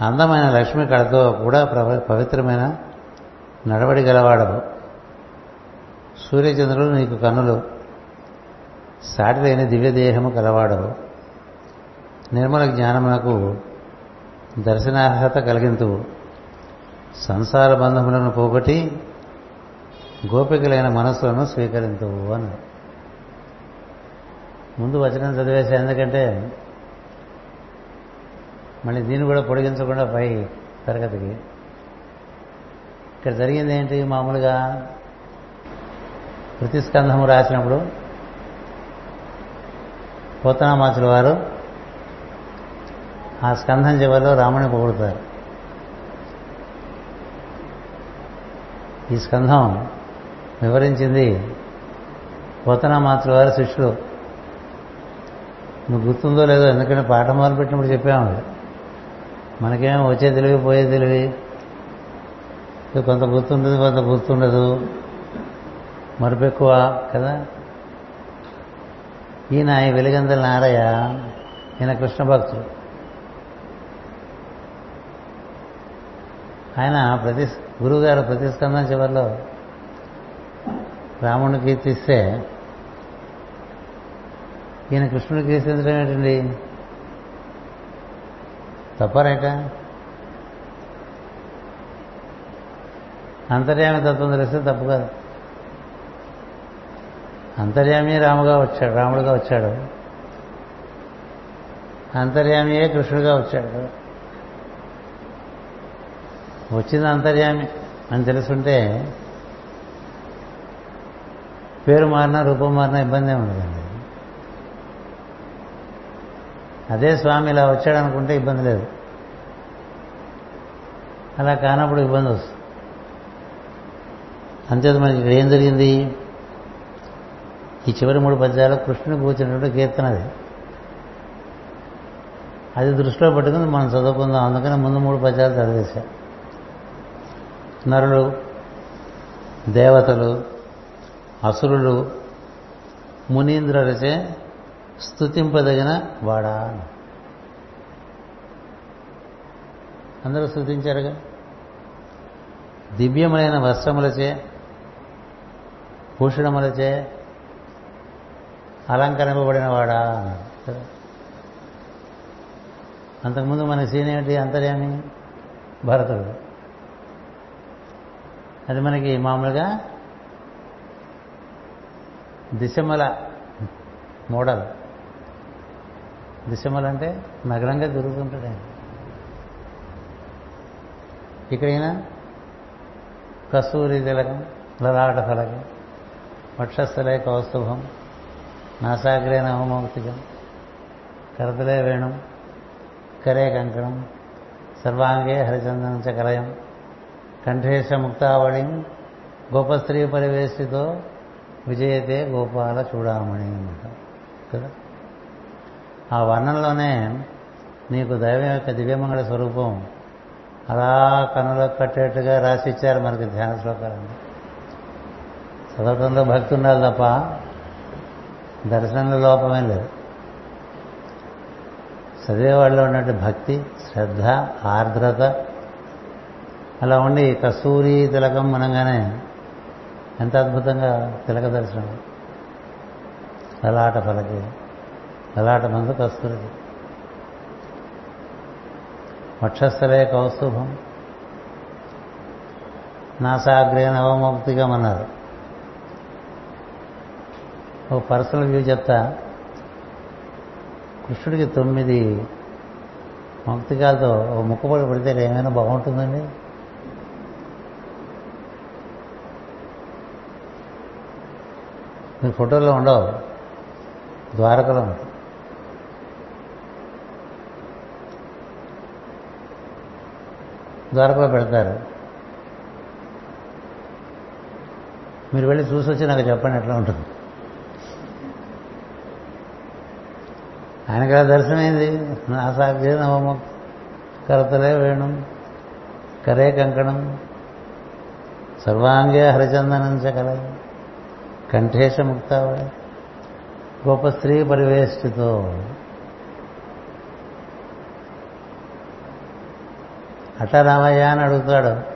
అందమైన లక్ష్మి కళతో కూడా పవిత్రమైన నడవడి గలవాడవు. సూర్యచంద్రులు నీకు కన్నులు సాటిలైన దివ్యదేహము కలవాడవు నిర్మల జ్ఞానమునకు దర్శనార్హత కలిగింతు. సంసార బంధములను పోగొట్టి గోపికలైన మనస్సులను స్వీకరింతువు అని ముందు వచనం చదివేశా ఎందుకంటే మళ్ళీ దీన్ని కూడా పొడిగించకుండా పై తరగతికి. ఇక్కడ జరిగింది ఏంటి? మామూలుగా ప్రతిస్కంధము రాసినప్పుడు పోతనామాచుల వారు ఆ స్కంధం చివరిలో రాముని పొగుడుతారు. ఈ స్కంధం వివరించింది పోతనామాచుల వారి శిష్యుడు నువ్వు గుర్తుందో లేదో ఎందుకంటే పాట మొదలుపెట్టినప్పుడు చెప్పాము మనకేమో వచ్చే తెలివి పోయే తెలివి. కొంత గుర్తుండదు కొంత గుర్తుండదు. మరుపెక్కువ కదా? ఈయన ఈ వెలిగందల నారయ్య ఈయన కృష్ణ భక్తుడు. ఆయన ప్రతి గురువుగారు ప్రతిస్కందన చివరిలో రాముడిని కీర్తిస్తే ఈయన కృష్ణుడు కీర్తించడం ఏంటండి? తప్పరేక. అంతర్యామి తత్వం తెలిస్తే తప్పు కాదు. అంతర్యామి రాముగా వచ్చాడు రాముడుగా వచ్చాడు. అంతర్యామియే కృష్ణుడుగా వచ్చాడు. వచ్చింది అంతర్యామి అని తెలుసుంటే పేరు మారినా రూపం మారినా ఇబ్బంది ఉండదండి. అదే స్వామి ఇలా వచ్చాడు అనుకుంటే ఇబ్బంది లేదు. అలా కానప్పుడు ఇబ్బంది వస్తుంది. అంతేత మనకి ఇక్కడ ఏం జరిగింది? ఈ చివరి మూడు పద్యాలు కృష్ణుని కూర్చున్నట్టు కీర్తన అది. అది దృష్టిలో పెట్టుకుని మనం చదువుకుందాం. అందుకని ముందు మూడు పద్యాలు చదివేశా. నరులు దేవతలు అసురులు మునీంద్రులచే స్థుతింపదగిన వాడా అందరూ స్థుతించారుగా దివ్యమైన వస్త్రములచే భూషణములచే అలంకరింపబడిన వాడా అన్నాడు కదా అంతకుముందు మన సీన్ ఏమిటి? అంతర్యామి? భరతుడు. అది మనకి మామూలుగా దిశమల మోడల్. దిశమల అంటే నగరంగా తిరుగుతుంటాడు ఆయన. ఇక్కడైనా కస్తూరి తిలకం లలాట ఫలకం వక్షస్థలే కౌస్తుభం నాసాగ్రే నవమౌక్తికం కరతలే వేణుం కరే కంకణం సర్వాంగే హరిచందనం చకలయం కలయం కంఠేశ ముక్తావళిం గోపస్త్రీ పరివేశితో విజయతే గోపాల చూడామణి కదా? ఆ వర్ణంలోనే నీకు దైవం యొక్క దివ్యమంగళ స్వరూపం అలా కనులకు కట్టేట్టుగా రాసిచ్చారు మనకి ధ్యాన శ్లోకాలని చదవటంలో భక్తి ఉండాలి తప్ప దర్శనంలో లోపమే లేదు. చదివేవాళ్ళు ఉన్నట్టు భక్తి శ్రద్ధ ఆర్ద్రత అలా ఉండి కస్తూరి తిలకం అనగానే ఎంత అద్భుతంగా తిలక దర్శనం. లలాట పలకి లలాట మందు కస్తూరి వక్షస్థలే కౌస్తుభం. నాసాగ్రే నవముక్తిగం ఒక ఓ పర్సనల్ వ్యూ చెప్తా కృష్ణుడికి తొమ్మిది. ముక్తికాలతో ఒక ముక్కపడి పడితే ఏమైనా బాగుంటుందండి? మీ ఫోటోలో ఉండవు. ద్వారకలో ఉంటాయి. ద్వారకలో పెడతారు. మీరు వెళ్ళి చూసి వచ్చి నాకు చెప్పండి ఎట్లా ఉంటుంది. ఆయనకి దర్శనమైంది? నా సాక్షి నవమ కరతలే వేణుం కరే కంకణం సర్వాంగే హరిచందనం చకల కంఠేశ ముక్తావళి గొప్ప స్త్రీ పరివేష్టితో. అట్లా రామయ్య అని అడుగుతాడు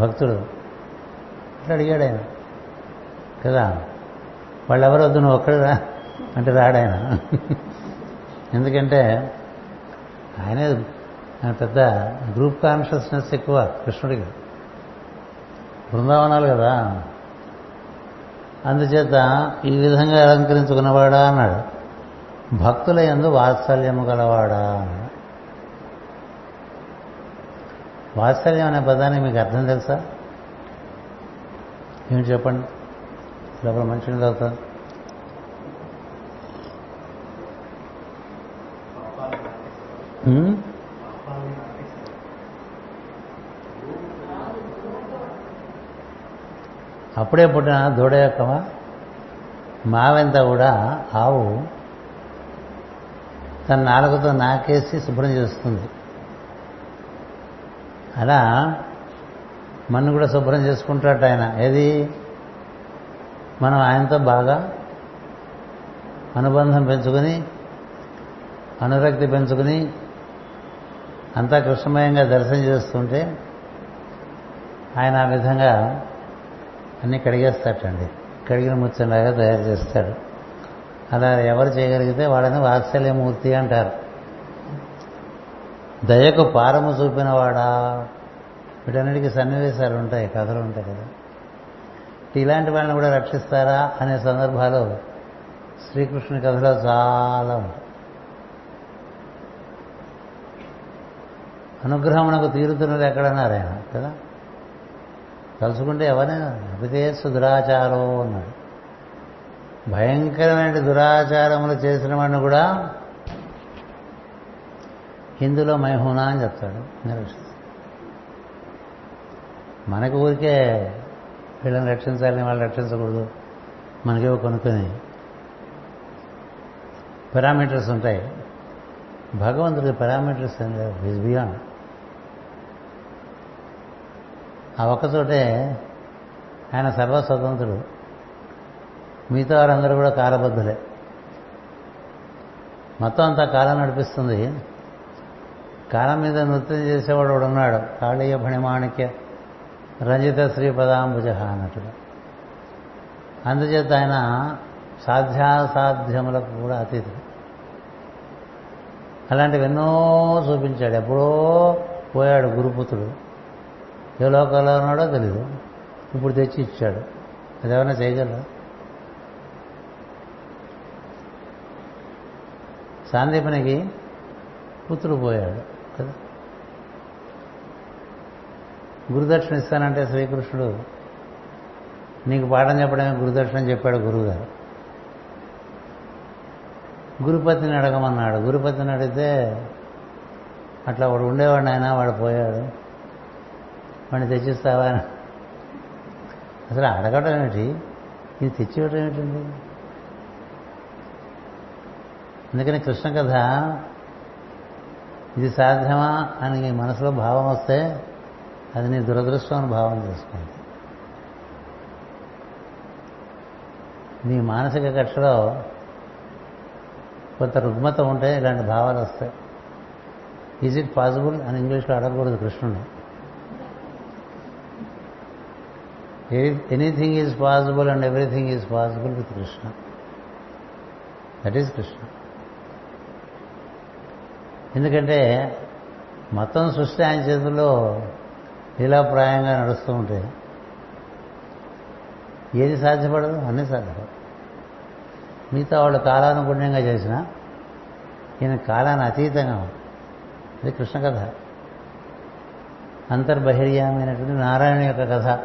భక్తుడు. అట్లా అడిగాడు ఆయన. కదా వాళ్ళెవరొద్దు నువ్వు ఒక్కడు రా. అంటే రాడాయన ఎందుకంటే ఆయన పెద్ద గ్రూప్ కాన్షియస్నెస్ ఎక్కువ కృష్ణుడికి. బృందావనాలు కదా. అందుచేత ఈ విధంగా అలంకరించుకున్నవాడా అన్నాడు. భక్తుల ఎందు వాత్సల్యము గలవాడా అన్నాడు. వాత్సల్యం అనే పదాన్ని మీకు అర్థం తెలుసా? ఏమి చెప్పండి? లోపల మంచి అవుతుంది Hmm? అప్పుడే పుట్టిన దూడ యొక్క మావెంత కూడా ఆవు తన నాలుగుతో నాకేసి శుభ్రం చేస్తుంది. అలా మన్ను కూడా శుభ్రం చేసుకుంటాట ఆయన. ఏది? మనం ఆయనతో బాగా అనుబంధం పెంచుకుని అనురక్తి పెంచుకుని అంతా కృష్ణమయంగా దర్శనం చేస్తుంటే ఆయన ఆ విధంగా అన్నీ కడిగేస్తాటండి కడిగిన ముచ్చంలాగా తయారు చేస్తాడు. అలా ఎవరు చేయగలిగితే వాళ్ళని వాత్సల్యమూర్తి అంటారు. దయకు పారము చూపినవాడా? వీటన్నిటికీ సన్నివేశాలు ఉంటాయి కథలు ఉంటాయి కదా. ఇలాంటి వాళ్ళని కూడా రక్షిస్తారా అనే సందర్భాలు శ్రీకృష్ణుని కథలో చాలా ఉంటాయి. అనుగ్రహమునకు తీరుతున్నది ఎక్కడన్నారు ఆయన కదా? తలుచుకుంటే ఎవరైనా? అభితే సుదురాచారో అన్నాడు. భయంకరమైన దురాచారములు చేసిన వాడిని కూడా హిందులో మైహూనా అని చెప్తాడు. మనకు ఊరికే వీళ్ళని రక్షించాలని వాళ్ళు రక్షించకూడదు. మనకేవో కొనుక్కొని పారామీటర్స్ ఉంటాయి. భగవంతుడికి పారామీటర్స్ ఏం లేవు. ఈజ్ బియాండ్ ఆ ఒక్కచోటే ఆయన సర్వస్వతంత్రుడు. మిగతా వారందరూ కూడా కాలబద్ధులే. మొత్తం అంతా కాలం నడిపిస్తుంది. కాలం మీద నృత్యం చేసేవాడు కూడా ఉన్నాడు. కాళీయ భణిమాణిక్య రంజిత శ్రీపదాంబుజ అన్నట్టుగా. అందుచేత ఆయన సాధ్యాసాధ్యములకు కూడా అతీతం అలాంటివి ఎన్నో చూపించాడు. ఎప్పుడో పోయాడు గురుపుత్రుడు. ఏ లోకంలో ఉన్నాడో తెలీదు. ఇప్పుడు తెచ్చి ఇచ్చాడు. అది ఏమైనా చేయగలరా? సాందీపనికి పుత్రుడు పోయాడు కదా. గురుదక్షిణ ఇస్తానంటే శ్రీకృష్ణుడు నీకు పాఠం చెప్పడమే గురుదక్షిణ చెప్పాడు గురువుగారు గురుపతిని అడగమన్నాడు. గురుపతిని అడిగితే అట్లా వాడు ఉండేవాడు ఆయన వాడు పోయాడు. వాడిని తెచ్చిస్తావా అసలు అడగడం ఏమిటి? ఇది తెచ్చివ్వడం ఏమిటండి? అందుకని కృష్ణ కథ ఇది సాధ్యమా అని నీ మనసులో భావం వస్తే అది నీ దురదృష్టం అని భావం చేసుకోండి నీ మానసిక కక్షలో కొంత రుగ్మత ఉంటే ఇలాంటి భావాలు వస్తాయి. ఈజ్ ఇట్ పాసిబుల్ అని ఇంగ్లీష్లో అడగకూడదు కృష్ణుడు. Anything is possible and everything is possible with Krishna that is Krishna ఎందుకంటే మొత్తం సృష్టి ఆయన చేతుల్లో లీలాప్రాయంగా నడుస్తూ ఉంటే ఏది సాధ్యపడదు? అన్నీ సాధ్యపడదు మిగతా వాళ్ళు కాలానుగుణ్యంగా చేసిన ఈయన కాలాన్ని అతీతంగా ఇది కృష్ణ కథ. అంతర్బహిర్యామైనటువంటి నారాయణ యొక్క కథ.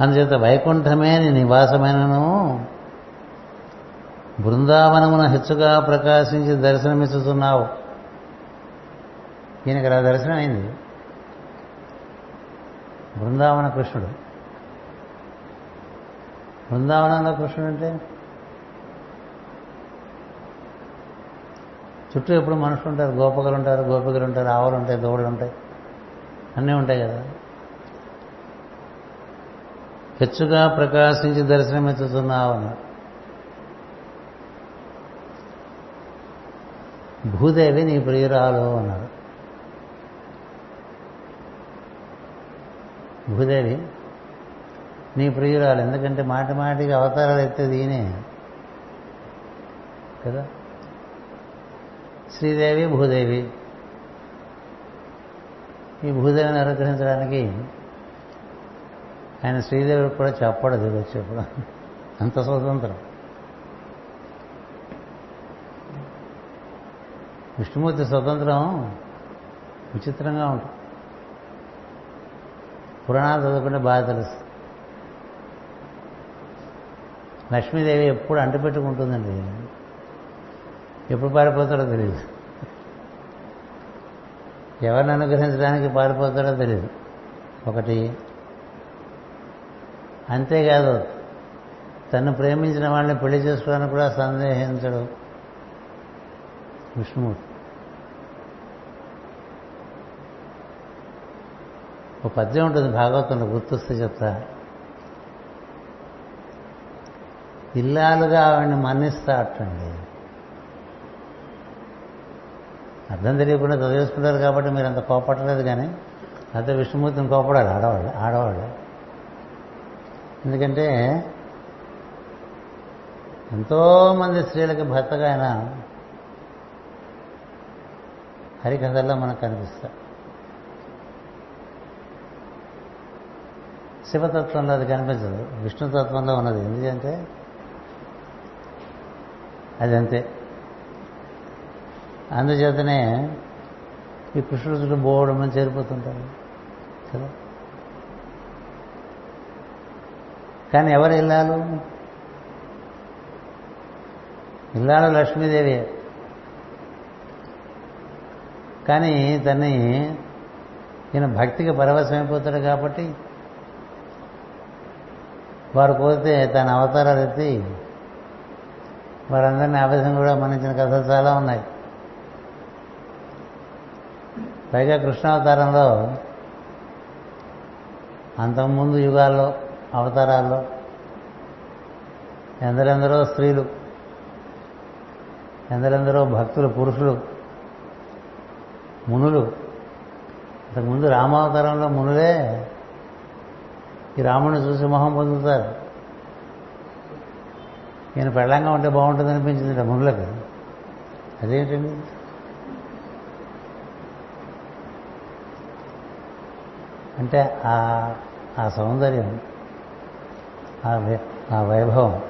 అందుచేత వైకుంఠమే నీ నివాసమైనను. బృందావనమున హెచ్చుగా ప్రకాశించి దర్శనమిస్తున్నావు ఈయనకి అలా దర్శనం అయింది బృందావన కృష్ణుడు. బృందావనంలో కృష్ణుడు అంటే? చుట్టూ ఎప్పుడు మనుషులు ఉంటారు గోపకలు ఉంటారు గోపికలు ఉంటారు ఆవులు ఉంటాయి దోడులు ఉంటాయి. అన్నీ ఉంటాయి కదా. హెచ్చుగా ప్రకాశించి దర్శనమెత్తుతున్నావు భూదేవి నీ ప్రియురాలు అన్నారు భూదేవి నీ ప్రియురాలు ఎందుకంటే మాటి మాటికి అవతారాలు ఎత్తేది ఈయనే కదా? శ్రీదేవి భూదేవి. ఈ భూదేవిని అనుగ్రహించడానికి ఆయన శ్రీదేవి కూడా చెప్పడు దిగి వచ్చేప్పుడు అంత స్వతంత్రం. విష్ణుమూర్తి స్వతంత్రం విచిత్రంగా ఉంటుంది. పురాణాలు చదువుకుంటే బాగా తెలుసు లక్ష్మీదేవి ఎప్పుడు అంటుపెట్టుకుంటుందండి? ఎప్పుడు పారిపోతాడో తెలియదు ఎవరిని అనుగ్రహించడానికి పారిపోతాడో తెలియదు ఒకటి అంతేకాదు తను ప్రేమించిన వాళ్ళని పెళ్ళి చేసుకోవడానికి కూడా సందేహించడు విష్ణుమూర్తి. ఒక పద్యం ఉంటుంది భాగవతంలో గుర్తొస్తే చెప్తా. ఇల్లాలుగా ఆవిడ్ని మన్నిస్తా అట్టండి. అర్థం తెలియకుండా చదివేసుకుంటారు కాబట్టి మీరు అంత కోపడలేదు కానీ అయితే విష్ణుమూర్తిని కోపడాలి ఆడవాళ్ళు ఆడవాళ్ళు. ఎందుకంటే ఎంతోమంది స్త్రీలకు భర్తగా ఆయన హరికథల్లో మనకు కనిపిస్తా. శివతత్వంలో అది కనిపించదు విష్ణుతత్వంలో ఉన్నది. ఎందుకంటే అది అంతే అందుచేతనే ఈ కృష్ణుడు చుట్టూ అని చేరిపోతుంటారు. కదా కానీ ఎవరు ఇల్లాలు? ఇల్లాలు లక్ష్మీదేవి. కానీ తన్ని ఈయన భక్తికి పరవశమైపోతాడు కాబట్టి వారు పోతే తన అవతారాలు ఎత్తి వారందరినీ ఆవేశం కూడా మన్నించిన కథలు చాలా ఉన్నాయి. పైగా కృష్ణావతారంలో అంతకుముందు యుగాల్లో అవతారాల్లో. ఎందరెందరో స్త్రీలు ఎందరెందరో భక్తులు పురుషులు మునులు. ఇంతకుముందు రామావతారంలో మునులే ఈ రాముడిని చూసి మొహం పొందుతారు. ఈయన పెళ్ళంగా ఉంటే బాగుంటుంది అనిపించింది మునులకు. అదేంటండి? అంటే ఆ ఆ సౌందర్యం ఆ ఆ వైభవం.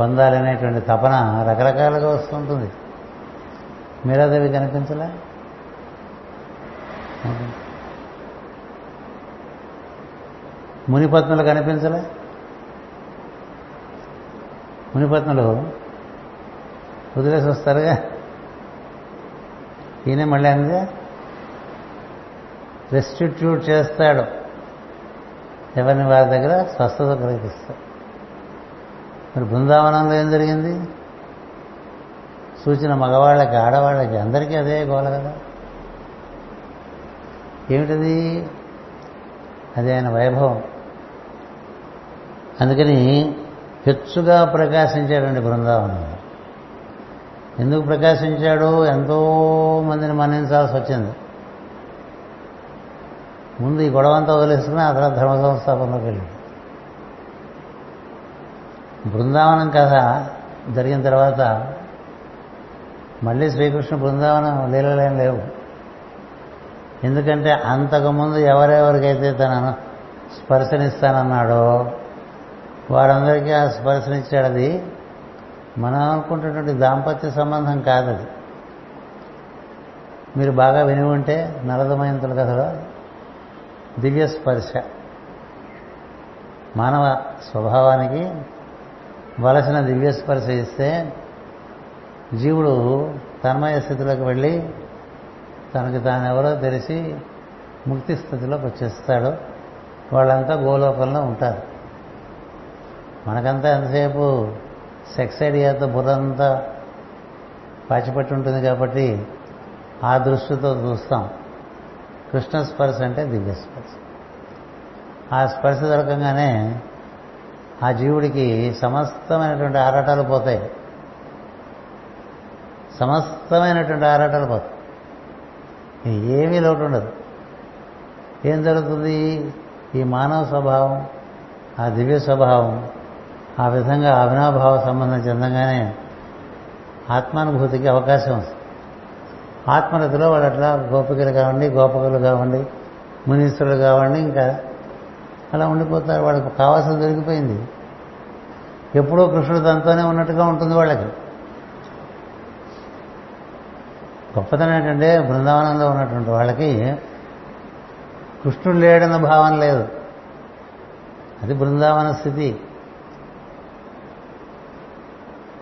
పొందాలనేటువంటి తపన రకరకాలుగా వస్తుంటుంది మీరాదేవి కనిపించలే? మునిపత్నులు కనిపించలే? మునిపత్నులు వదిలేసి వస్తారుగా ఈయన మళ్ళీ అందే రెస్టిట్యూట్ చేస్తాడు. ఎవరిని వారి దగ్గర స్వస్థత కలిగిస్తారు మరి బృందావనంలో ఏం జరిగింది? సూచన మగవాళ్ళకి ఆడవాళ్ళకి అందరికీ అదే గోల కదా. ఏమిటది? అది ఆయన వైభవం. అందుకని హెచ్చుగా ప్రకాశించాడండి బృందావనం. ఎందుకు ప్రకాశించాడు? ఎంతో మందిని మన్నించాల్సి వచ్చింది. ముందు ఈ గొడవంతా వదిలేసుకుని ఆ తర్వాత ధర్మ సంస్థాపనలోకి వెళ్ళాడు. బృందావనం కథ జరిగిన తర్వాత మళ్ళీ శ్రీకృష్ణ బృందావనం లీలలేం లేవు. ఎందుకంటే అంతకుముందు ఎవరెవరికైతే తనను స్పర్శనిస్తానన్నాడో వారందరికీ ఆ స్పర్శనిచ్చాడు. అది మనం అనుకుంటున్నటువంటి దాంపత్య సంబంధం కాదది. మీరు బాగా విని ఉంటే నలదమయంతుల కథలో దివ్య స్పర్శ. మానవ స్వభావానికి వలసిన దివ్య స్పర్శ ఇస్తే జీవుడు తన్మయ స్థితిలోకి వెళ్ళి తనకు తానెవరో తెలిసి ముక్తి స్థితిలోకి వచ్చేస్తాడు. వాళ్ళంతా గోలోకంలో ఉంటారు. మనకంతా ఎంతసేపు సెక్స్ ఐడియాతో బుర్రంతా పాచిపట్టి ఉంటుంది కాబట్టి ఆ దృష్టితో చూస్తాం. కృష్ణ స్పర్శ అంటే దివ్య స్పర్శ. ఆ స్పర్శ దొరకంగానే ఆ జీవుడికి సమస్తమైనటువంటి ఆరాటాలు పోతాయి. సమస్తమైనటువంటి ఆరాటాలు పోతాయి. ఏమీ లోటు ఉండదు. ఏం జరుగుతుంది? ఈ మానవ స్వభావం ఆ దివ్య స్వభావం ఆ విధంగా అవినాభావ సంబంధం చెందగానే ఆత్మానుభూతికి అవకాశం వస్తుంది. ఆత్మరతిలో వాళ్ళు అట్లా గోపికలు కావండి గోపకులు కావండి మునీశ్వరులు కావండి ఇంకా అలా ఉండిపోతారు. వాళ్ళకి కావాల్సిన దొరికిపోయింది. ఎప్పుడూ కృష్ణుడు తనతోనే ఉన్నట్టుగా ఉంటుంది వాళ్ళకి. గొప్పతనం ఏంటంటే బృందావనంలో ఉన్నటువంటి వాళ్ళకి కృష్ణుడు లేడన్న భావన లేదు. అది బృందావన స్థితి.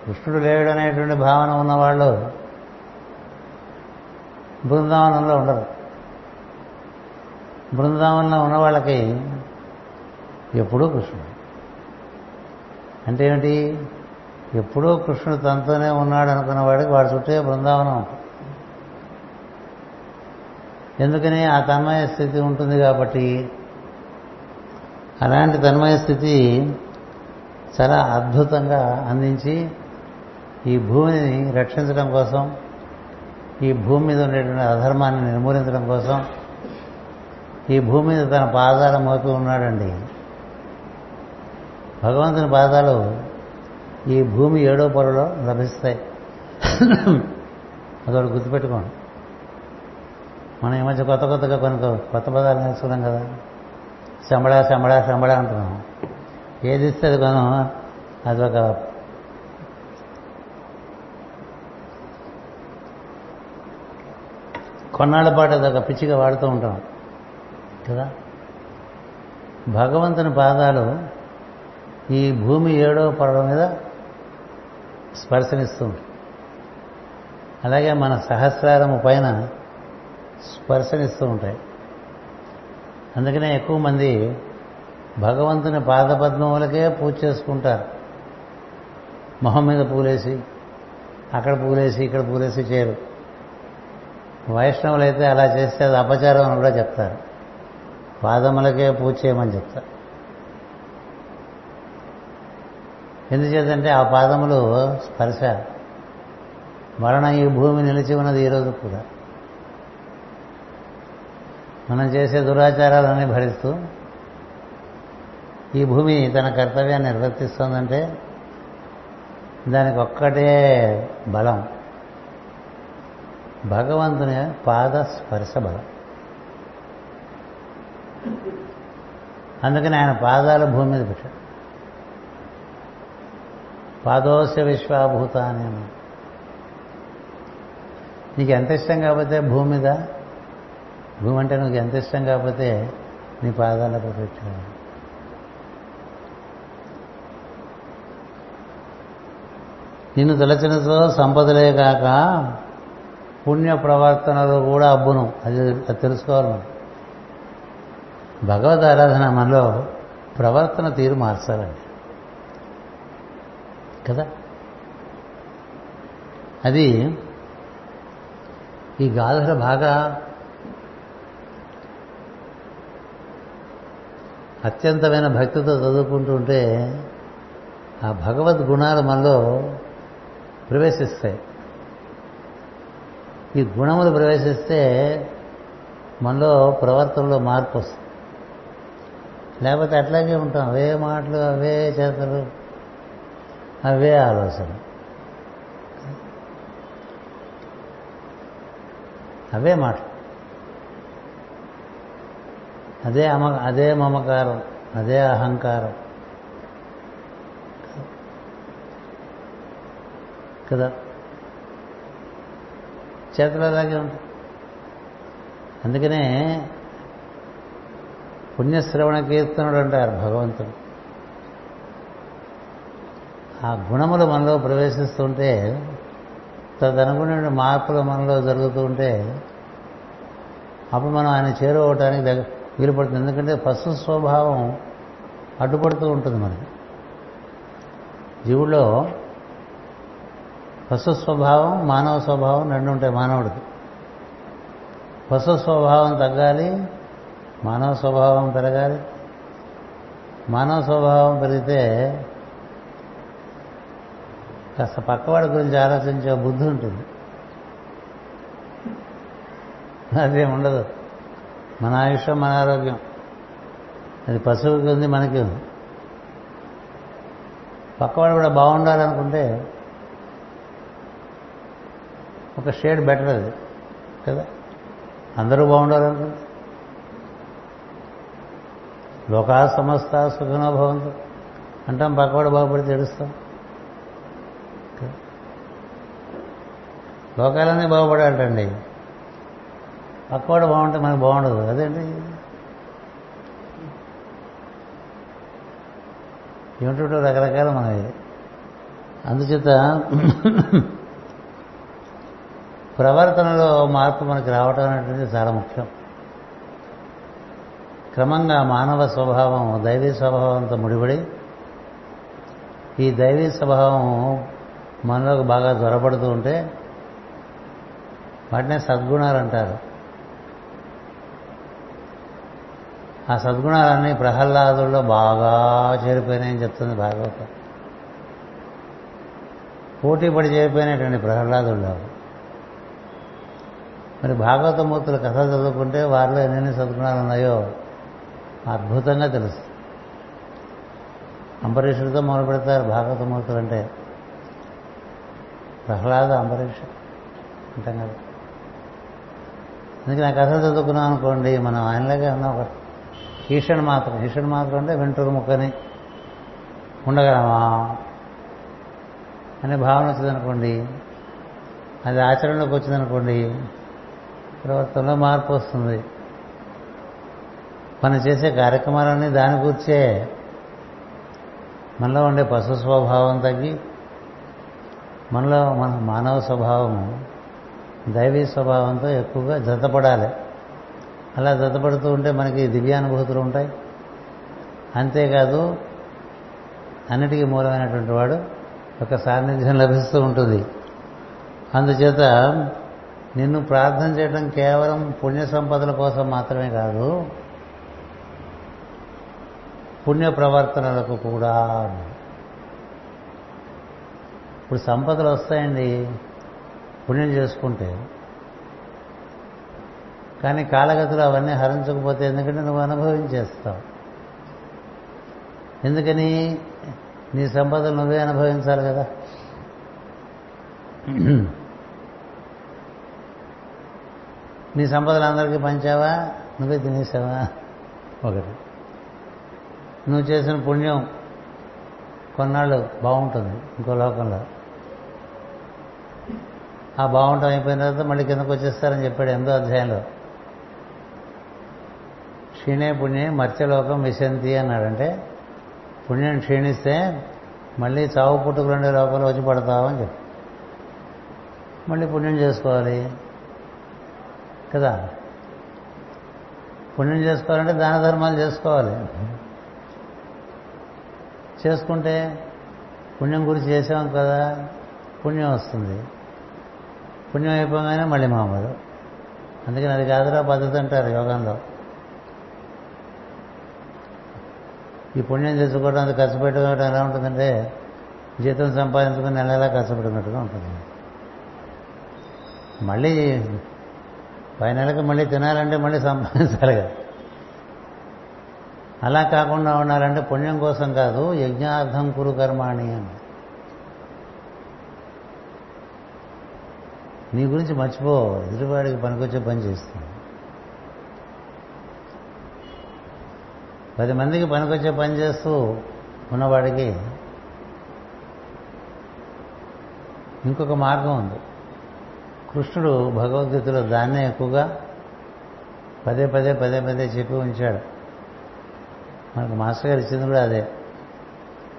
కృష్ణుడు లేడు అనేటువంటి భావన ఉన్నవాళ్ళు బృందావనంలో ఉండరు. బృందావనంలో ఉన్న వాళ్ళకి ఎప్పుడూ కృష్ణుడు. అంటే ఏమిటి? ఎప్పుడూ కృష్ణుడు తనతోనే ఉన్నాడు అనుకున్న వాడికి చుట్టే బృందావనం ఉంటుంది. ఎందుకని? ఆ తన్మయ స్థితి ఉంటుంది కాబట్టి. అలాంటి తన్మయ స్థితి చాలా అద్భుతంగా అందించి ఈ భూమిని రక్షించడం కోసం ఈ భూమి మీద ఉండేటువంటి అధర్మాన్ని నిర్మూలించడం కోసం ఈ భూమి మీద తన పాదాలు మోపి ఉన్నాడండి. భగవంతుని పాదాలు ఈ భూమి ఏడో పొరలో లభిస్తాయి. అదొకటి గుర్తుపెట్టుకోండి. మనం ఈ మధ్య కొత్త కొత్తగా కొన్ని కొత్త పదాలు నేర్చుకున్నాం కదా. శంబడా శంబడా శంబడా అంటున్నాం. ఏది ఇస్తే అది కొనం అది ఒక కొన్నాళ్ళ పాటు అదొక పిచ్చిగా వాడుతూ ఉంటాం. కదా? భగవంతుని పాదాలు ఈ భూమి ఏడో పొర మీద స్పర్శనిస్తూ ఉంటాయి. అలాగే మన సహస్రారము పైన స్పర్శనిస్తూ ఉంటాయి. అందుకనే ఎక్కువ మంది భగవంతుని పాదపద్మములకే పూజ చేసుకుంటారు. మొహం మీద పూలేసి అక్కడ పూలేసి ఇక్కడ పూలేసి చేయరు. వైష్ణవులైతే అలా చేస్తే అది అపచారం అని కూడా చెప్తారు. పాదములకే పూజ చేయమని చెప్తారు. ఎందుచేతంటే ఆ పాదములు స్పర్శ. వలన ఈ భూమి నిలిచి ఉన్నది ఈరోజు కూడా. మనం చేసే దురాచారాలన్నీ భరిస్తూ ఈ భూమి తన కర్తవ్యాన్ని నిర్వర్తిస్తోందంటే దానికి ఒక్కటే బలం. భగవంతుని పాద స్పర్శ బలం. అందుకని ఆయన పాదాలు భూమి మీద పెట్టాడు. పాదోస్య విశ్వాభూతాన్ని నీకు ఎంత ఇష్టం కాకపోతే భూమి మీద? భూమి అంటే నీకు ఎంత ఇష్టం కాకపోతే నీ పాదాలకు పెట్టాడు. నిన్ను తలచినతో సంపదలే కాక పుణ్య ప్రవర్తనలో కూడా అబ్బును. అది అది తెలుసుకోవాలి మనం. భగవద్ ఆరాధన మనలో ప్రవర్తన తీరు మార్చాలండి. కదా? అది ఈ గాథలు బాగా అత్యంతమైన భక్తితో చదువుకుంటూ ఉంటే ఆ భగవద్ గుణాలు మనలో ప్రవేశిస్తాయి. ఈ గుణములు ప్రవేశిస్తే మనలో ప్రవర్తనలో మార్పు వస్తుంది. లేకపోతే అట్లాగే ఉంటాం. అవే మాటలు అవే చేతలు అవే ఆలోచన అవే మాటలు. అదే అమ అదే మమకారం అదే అహంకారం. కదా? చేతులు అలాగే ఉంటాయి అందుకనే పుణ్యశ్రవణ కీర్తనుడు అంటారు భగవంతుడు. ఆ గుణములు మనలో ప్రవేశిస్తుంటే తదనుగుణ మార్పులు మనలో జరుగుతూ ఉంటే అప్పుడు మనం ఆయన చేరుకోవటానికి దగ్గర వీలు పడుతుంది ఎందుకంటే పశు స్వభావం అడ్డుపడుతూ ఉంటుంది మనకి. జీవుల్లో పశు స్వభావం మానవ స్వభావం రెండు ఉంటాయి మానవుడికి. పశు స్వభావం తగ్గాలి మానవ స్వభావం పెరగాలి. మానవ స్వభావం పెరిగితే కాస్త పక్కవాడి గురించి ఆలోచించే బుద్ధి ఉంటుంది. అదేం ఉండదు. మన ఆయుష్యం మన ఆరోగ్యం. అది పశువుకి ఉంది మనకి ఉంది. పక్కవాడు కూడా బాగుండాలనుకుంటే ఒక షేడ్ బెటర్ అది కదా? అందరూ బాగుండాలనుకుంటే లోకా సమస్త సుఖనో భవంతు. అంటాం పక్కవాడు బాగుపడితే ఏడుస్తాం లోకాలన్నీ బాగుపడాలంటండి. పక్కవాడు బాగుంటే మనకు బాగుండదు. అదేంటి? ఏమిటో రకరకాల మనవి. అందుచేత ప్రవర్తనలో మార్పు మనకి రావటం అనేటువంటిది చాలా ముఖ్యం. క్రమంగా మానవ స్వభావం దైవీ స్వభావంతో ముడిపడి ఈ దైవీ స్వభావం మనలోకి బాగా జ్వరపడుతూ ఉంటే వాటినే సద్గుణాలు అంటారు. ఆ సద్గుణాలన్నీ ప్రహ్లాదుల్లో బాగా చేరిపోయినాయని చెప్తుంది భాగవతం. పోటీ పడి చేరిపోయినటువంటి ప్రహ్లాదుల్లో మరి భాగవతమూర్తుల కథ చదువుకుంటే వారిలో ఎన్ని సద్గుణాలు ఉన్నాయో అద్భుతంగా తెలుసు. అంబరీషుడితో మొదలు పెడతారు భాగవతమూర్తులు అంటే. ప్రహ్లాద అంబరీష్ అంటాం కదా. అందుకే నా కథ చదువుకున్నాం అనుకోండి మనం ఆయనలాగే ఉన్నాం. ఒక ఈషణ్ మాత్రం ఈషణ్ మాత్రం అంటే వెంట్రుక ముక్కని ఉండగలమా అనే భావన వచ్చిందనుకోండి అది ఆచరణలోకి వచ్చిందనుకోండి ప్రవర్తనలో మార్పు వస్తుంది. మనం చేసే కార్యక్రమాలన్నీ దాని గురించే. మనలో ఉండే పశు స్వభావం తగ్గి మనలో మన మానవ స్వభావము దైవీ స్వభావంతో ఎక్కువగా జతపడాలి. అలా జతపడుతూ ఉంటే మనకి దివ్యానుభూతులు ఉంటాయి. అంతేకాదు అన్నిటికీ మూలమైనటువంటి వాడు ఒక సాన్నిధ్యం లభిస్తూ ఉంటుంది. అందుచేత నిన్ను ప్రార్థన చేయడం కేవలం పుణ్య సంపదల కోసం మాత్రమే కాదు పుణ్య ప్రవర్తనలకు కూడా. ఇప్పుడు సంపదలు వస్తాయండి పుణ్యం చేసుకుంటే. కానీ కాలగతులు అవన్నీ హరించకపోతే ఎందుకంటే నువ్వు అనుభవించేస్తావు? ఎందుకని? నీ సంపదలు నువ్వే అనుభవించాలి కదా. నీ సంపదలు అందరికీ పంచావా? నువ్వే తినేసావా? ఒకటి. నువ్వు చేసిన పుణ్యం కొన్నాళ్ళు బాగుంటుంది ఇంకో లోకంలో. ఆ బాగుంటాం అయిపోయిన తర్వాత మళ్ళీ కిందకు వచ్చేస్తారని చెప్పాడు ఎందో అధ్యాయంలో. క్షీణే పుణ్యే మత్స్యలోకం విశంతి అన్నాడంటే పుణ్యం క్షీణిస్తే మళ్ళీ చావు పుట్టుకులండే లోపల వచ్చి పడతావని చెప్పి మళ్ళీ పుణ్యం చేసుకోవాలి. కదా? పుణ్యం చేసుకోవాలంటే దాన ధర్మాలు చేసుకోవాలి. చేసుకుంటే పుణ్యం గురించి చేసాం కదా పుణ్యం వస్తుంది. పుణ్యం అయిపోగానే మళ్ళీ మామూలు. అందుకని అది కాదురా పద్ధతి అంటారు యోగంలో. ఈ పుణ్యం తెచ్చుకోవడం అది ఖర్చు పెట్టుకోవడం ఎలా ఉంటుందంటే జీతం సంపాదించుకుని నెల నెలా ఖర్చు పెట్టుకున్నట్టుగా ఉంటుంది. మళ్ళీ పై నెలకు మళ్ళీ తినాలంటే మళ్ళీ సంపాదించాలి కదా. అలా కాకుండా ఉండాలంటే పుణ్యం కోసం కాదు యజ్ఞార్థం కురు కర్మాణి అని. నీ గురించి మర్చిపో ఎదుటివాడికి పనికొచ్చే పని చేస్తుంది పది మందికి పనికొచ్చే పని చేస్తూ ఉన్నవాడికి ఇంకొక మార్గం ఉంది. కృష్ణుడు భగవద్గీతలో దాన్నే ఎక్కువగా పదే పదే పదే పదే చెప్పి ఉంచాడు. మనకు మాస్టర్ గారు ఇచ్చింది కూడా అదే.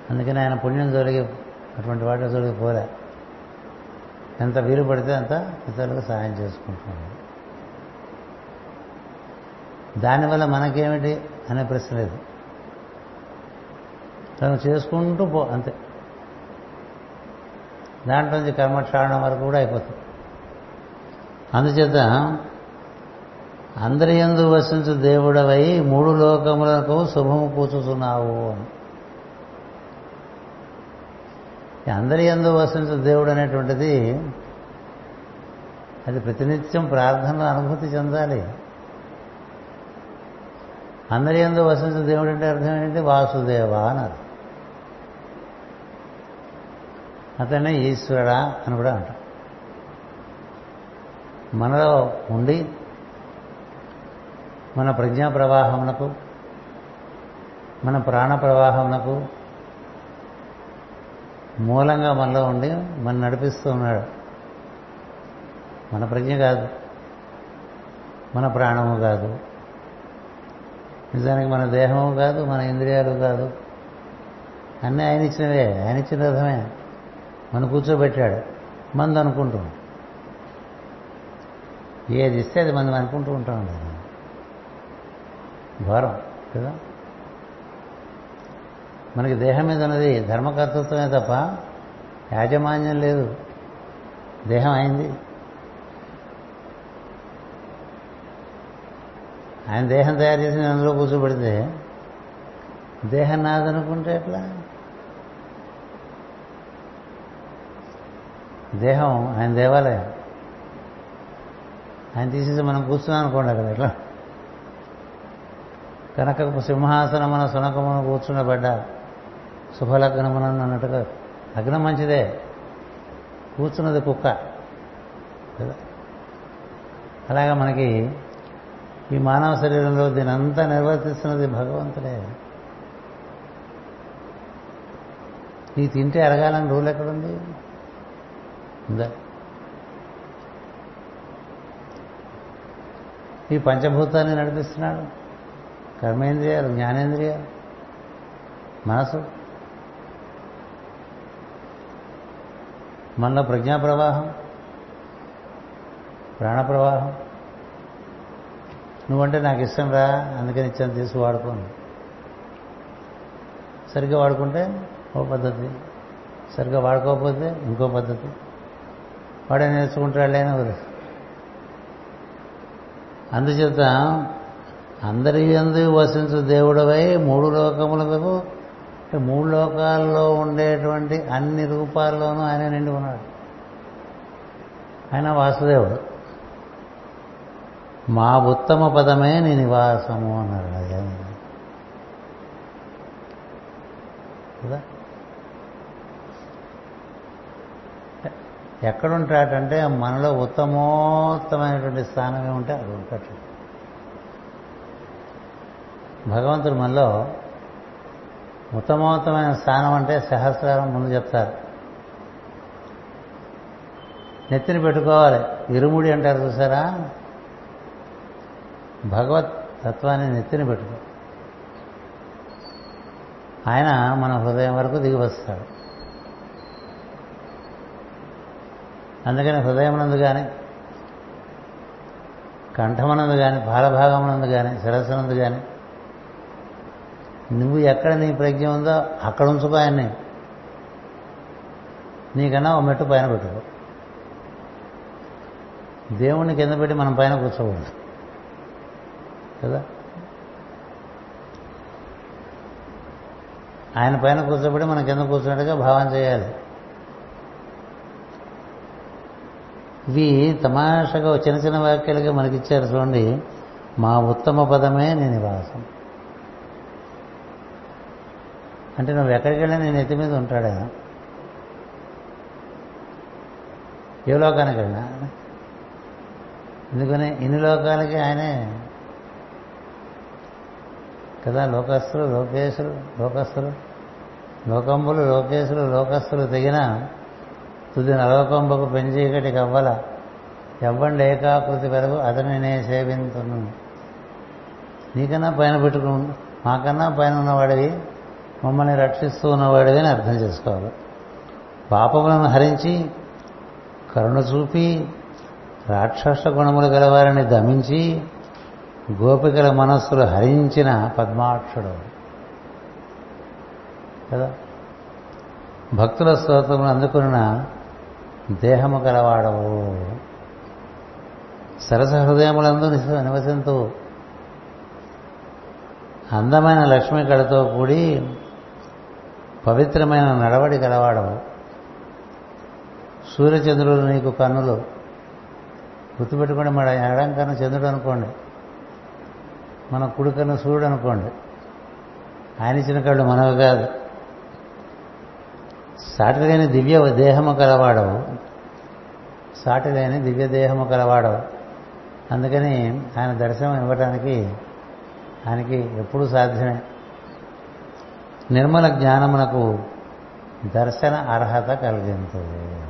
అందుకని ఆయన పుణ్యం జోలికి అటువంటి వాటి జోలికి పోలే. ఎంత వీలు పడితే అంత ఇతరులకు సహాయం చేసుకుంటున్నాడు. దానివల్ల మనకేమిటి అనే ప్రశ్న లేదు. తను చేసుకుంటూ పో అంతే. దాంట్లో నుంచి కర్మక్షాళనం వరకు కూడా అయిపోతుంది. అందుచేత అందరి ఎందు వసించు దేవుడవై మూడు లోకములకు శుభము కూర్చుతున్నావు అని. అందరి ఎందు వసించు దేవుడు అనేటువంటిది అది ప్రతినిత్యం ప్రార్థనలో అనుభూతి చెందాలి. అందరి ఎందు వసించు దేవుడు అంటే అర్థం ఏంటంటే వాసుదేవ అన్నారు. అతనే ఈశ్వరుడా అని కూడా అంటారు. మనలో ఉండి మన ప్రజ్ఞా ప్రవాహమునకు మన ప్రాణ ప్రవాహమునకు మూలంగా మనలో ఉండి మన నడిపిస్తూ ఉన్నాడు. మన ప్రజ్ఞ కాదు. మన ప్రాణము కాదు. నిజానికి మన దేహము కాదు మన ఇంద్రియాలు కాదు. అన్నీ ఆయన ఇచ్చినవే. ఆయన ఇచ్చిన రథమే మనం కూర్చోబెట్టాడు. మంది ఏది ఇస్తే అది మనం అనుకుంటూ ఉంటాం ఘోరం కదా? మనకి దేహం మీద ఉన్నది ధర్మకర్తృత్వమే తప్ప యాజమాన్యం లేదు. దేహం అయింది. ఆయన దేహం తయారు చేసి అందులో కూర్చోబెడితే దేహం నాదనుకుంటే ఎట్లా? దేహం ఆయన దేవాలయం. ఆయన తీసేసి మనం కూర్చున్నాం అనుకోండి అక్కడ ఎట్లా కనుక సింహాసనమున సునకమును కూర్చుండబడ్డారు శుభలగ్నమున అన్నట్టుగా లగ్నం మంచిదే. కూర్చున్నది కుక్క. కదా? అలాగా మనకి ఈ మానవ శరీరంలో దీనంతా నిర్వర్తిస్తున్నది భగవంతుడే. ఈ తింటే అరగాలని రూల్ ఎక్కడుంది? ఉందా? ఈ పంచభూతాన్ని నడిపిస్తున్నాడు. కర్మేంద్రియాలు జ్ఞానేంద్రియాలు మనసు. మనలో ప్రజ్ఞా ప్రవాహం ప్రాణ ప్రవాహం నువ్వంటే నాకు ఇష్టం రా అందుకని ఇచ్చాను తీసి వాడుకోను సరిగ్గా వాడుకుంటే ఓ పద్ధతి. సరిగ్గా వాడుకోకపోతే ఇంకో పద్ధతి. వాడే నేర్చుకుంటాడులేని వదిలే అందుచేత అందరి ఎందు వసించు దేవుడవై మూడు లోకములకు మూడు లోకాల్లో ఉండేటువంటి అన్ని రూపాల్లోనూ ఆయన నిండి ఉన్నాడు. ఆయన వాసుదేవుడు. మా ఉత్తమ పదమే నీ నివాసము అన్నారు కదా? ఎక్కడుంటాడంటే మనలో ఉత్తమోత్తమైనటువంటి స్థానమే ఏముంటే అది ఉంటాడు భగవంతుడు మనలో ఉత్తమోత్తమైన స్థానం అంటే సహస్రారం ముందు చెప్తారు. నెత్తిని పెట్టుకోవాలి. ఇరుముడి అంటారు చూసారా? భగవత్ తత్వాన్ని నెత్తిని పెట్టుకో. ఆయన మన హృదయం వరకు దిగి వస్తాడు. అందుకని హృదయమునందు కానీ కంఠమనందు కానీ బాలభాగమునందు కానీ శిరస్సునందు కానీ నువ్వు ఎక్కడ నీ ప్రజ్ఞ ఉందో అక్కడ ఉంచుకో ఆయన్ని. నీకన్నా ఒక మెట్టు పైన పెట్టుకో దేవుణ్ణి కింద పెట్టి మనం పైన కూర్చోకూడదు. కదా? ఆయన పైన కూర్చోబెట్టి మనం కింద కూర్చున్నట్టుగా భావం చేయాలి. ఇవి తమాషగా చిన్న చిన్న వాక్యాలుగా మనకిచ్చారు చూడండి. మా ఉత్తమ పదమే నీ నివాసం. అంటే నువ్వు ఎక్కడికి వెళ్ళినా నేను ఎత్తి మీద ఉంటాడా? ఏ లోకానికి వెళ్ళినా? ఎందుకని? ఇన్ని లోకాలకి ఆయనే. కదా లోకస్తులు లోకేశులు లోకస్తులు లోకంబులు లోకేశులు లోకస్తులు తెగిన తుది నలోకంబకు పెంచీకటి కవ్వల ఎవ్వండి ఏకాకృతి వరకు అతని నేను సేవింతును. నీకన్నా పైన పెట్టుకు మాకన్నా పైన ఉన్నవాడివి మమ్మల్ని రక్షిస్తూ ఉన్నవాడివి అని అర్థం చేసుకోవాలి. పాపములను హరించి కరుణ చూపి రాక్షస గుణములు గలవారిని దమించి గోపికల మనస్సులు హరించిన పద్మాక్షుడు. కదా? భక్తుల స్తోత్రములు అందుకున్న దేహము గలవాడవు. సరస హృదయములందు నివసింతు. అందమైన లక్ష్మి కళతో కూడి పవిత్రమైన నడవడి గలవాడవు. సూర్యచంద్రులు నీకు కన్నులు. గుర్తుపెట్టుకోండి మన ఎడం కన్ను చంద్రుడు అనుకోండి. మన కుడి కన్ను సూర్యుడు అనుకోండి. ఆయన ఇచ్చిన కళ్ళు మనవి కాదు. సాటిగానే దివ్య దేహము కలవాడవు సాటి లేని దివ్య దేహము అందుకని ఆయన దర్శనం ఇవ్వటానికి ఆయనకి ఎప్పుడూ సాధ్యమే. నిర్మల జ్ఞానమునకు దర్శన అర్హత కలిగింతుంది.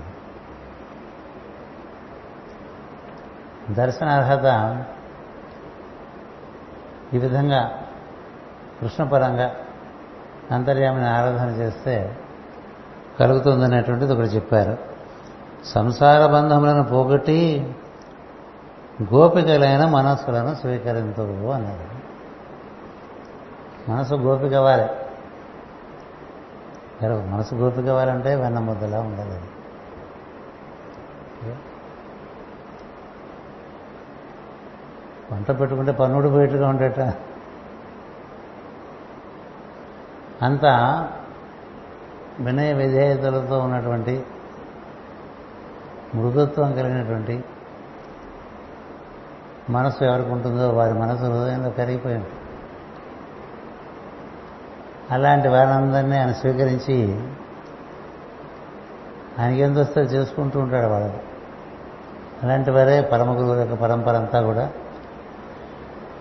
దర్శన అర్హత ఈ విధంగా కృష్ణపరంగా అంతర్యామిని ఆరాధన చేస్తే కలుగుతుందనేటువంటిది ఒకటి చెప్పారు. సంసార బంధములను పోగొట్టి గోపికలైన మనస్సులను స్వీకరించవు అన్నారు. మనసు గోపిక వారే మనసు గోపిక వారంటే వెన్న ముద్దలా ఉండాలి వంట పెట్టుకుంటే పన్నుడు బయటగా ఉండేట. అంతా వినయ విధేయతలతో ఉన్నటువంటి మృదుత్వం కలిగినటువంటి మనసు ఎవరికి ఉంటుందో వారి మనసు హృదయంలో కరిగిపోయింది. అలాంటి వారందరినీ ఆయన స్వీకరించి ఆయనకి ఎందు చేసుకుంటూ ఉంటాడు వాళ్ళకి అలాంటి వారే పరమ గురువు యొక్క పరంపర అంతా కూడా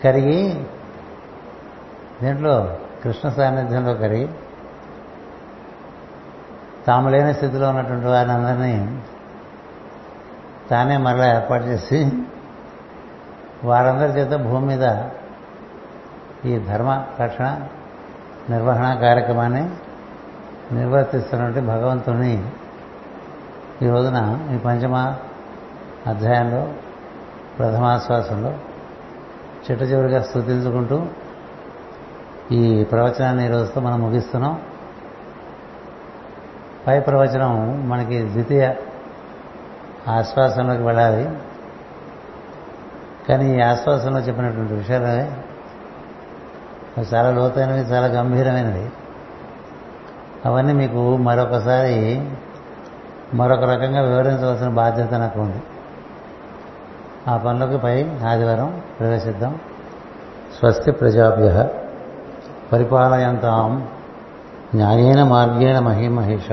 కరిగి దీంట్లో కృష్ణ సాన్నిధ్యంలో కరిగి తాము లేని స్థితిలో ఉన్నటువంటి వారిని అందరినీ తానే మరలా ఏర్పాటు చేసి వారందరి చేత భూమి మీద ఈ ధర్మ రక్షణ నిర్వహణ కార్యక్రమాన్ని నిర్వర్తిస్తున్నటువంటి భగవంతుని ఈ రోజున ఈ పంచమ అధ్యాయంలో ప్రథమాశ్వాసంలో చిట్ట చివరిగా స్థుతించుకుంటూ ఈ ప్రవచనాన్ని ఈ రోజుతో మనం ముగిస్తున్నాం. పై ప్రవచనం మనకి ద్వితీయ ఆశ్వాసంలోకి వెళ్ళాలి. కానీ ఈ ఆశ్వాసంలో చెప్పినటువంటి విషయాలే చాలా లోతైనవి చాలా గంభీరమైనవి. అవన్నీ మీకు మరొకసారి మరొక రకంగా వివరించవలసిన బాధ్యత నాకు ఉంది. ఆ పనులకు పై ఆదివారం ప్రవేశిద్దాం. స్వస్తి ప్రజాభ్య పరిపాలయంతాం న్యాయేన మార్గేణ మహిమహేష.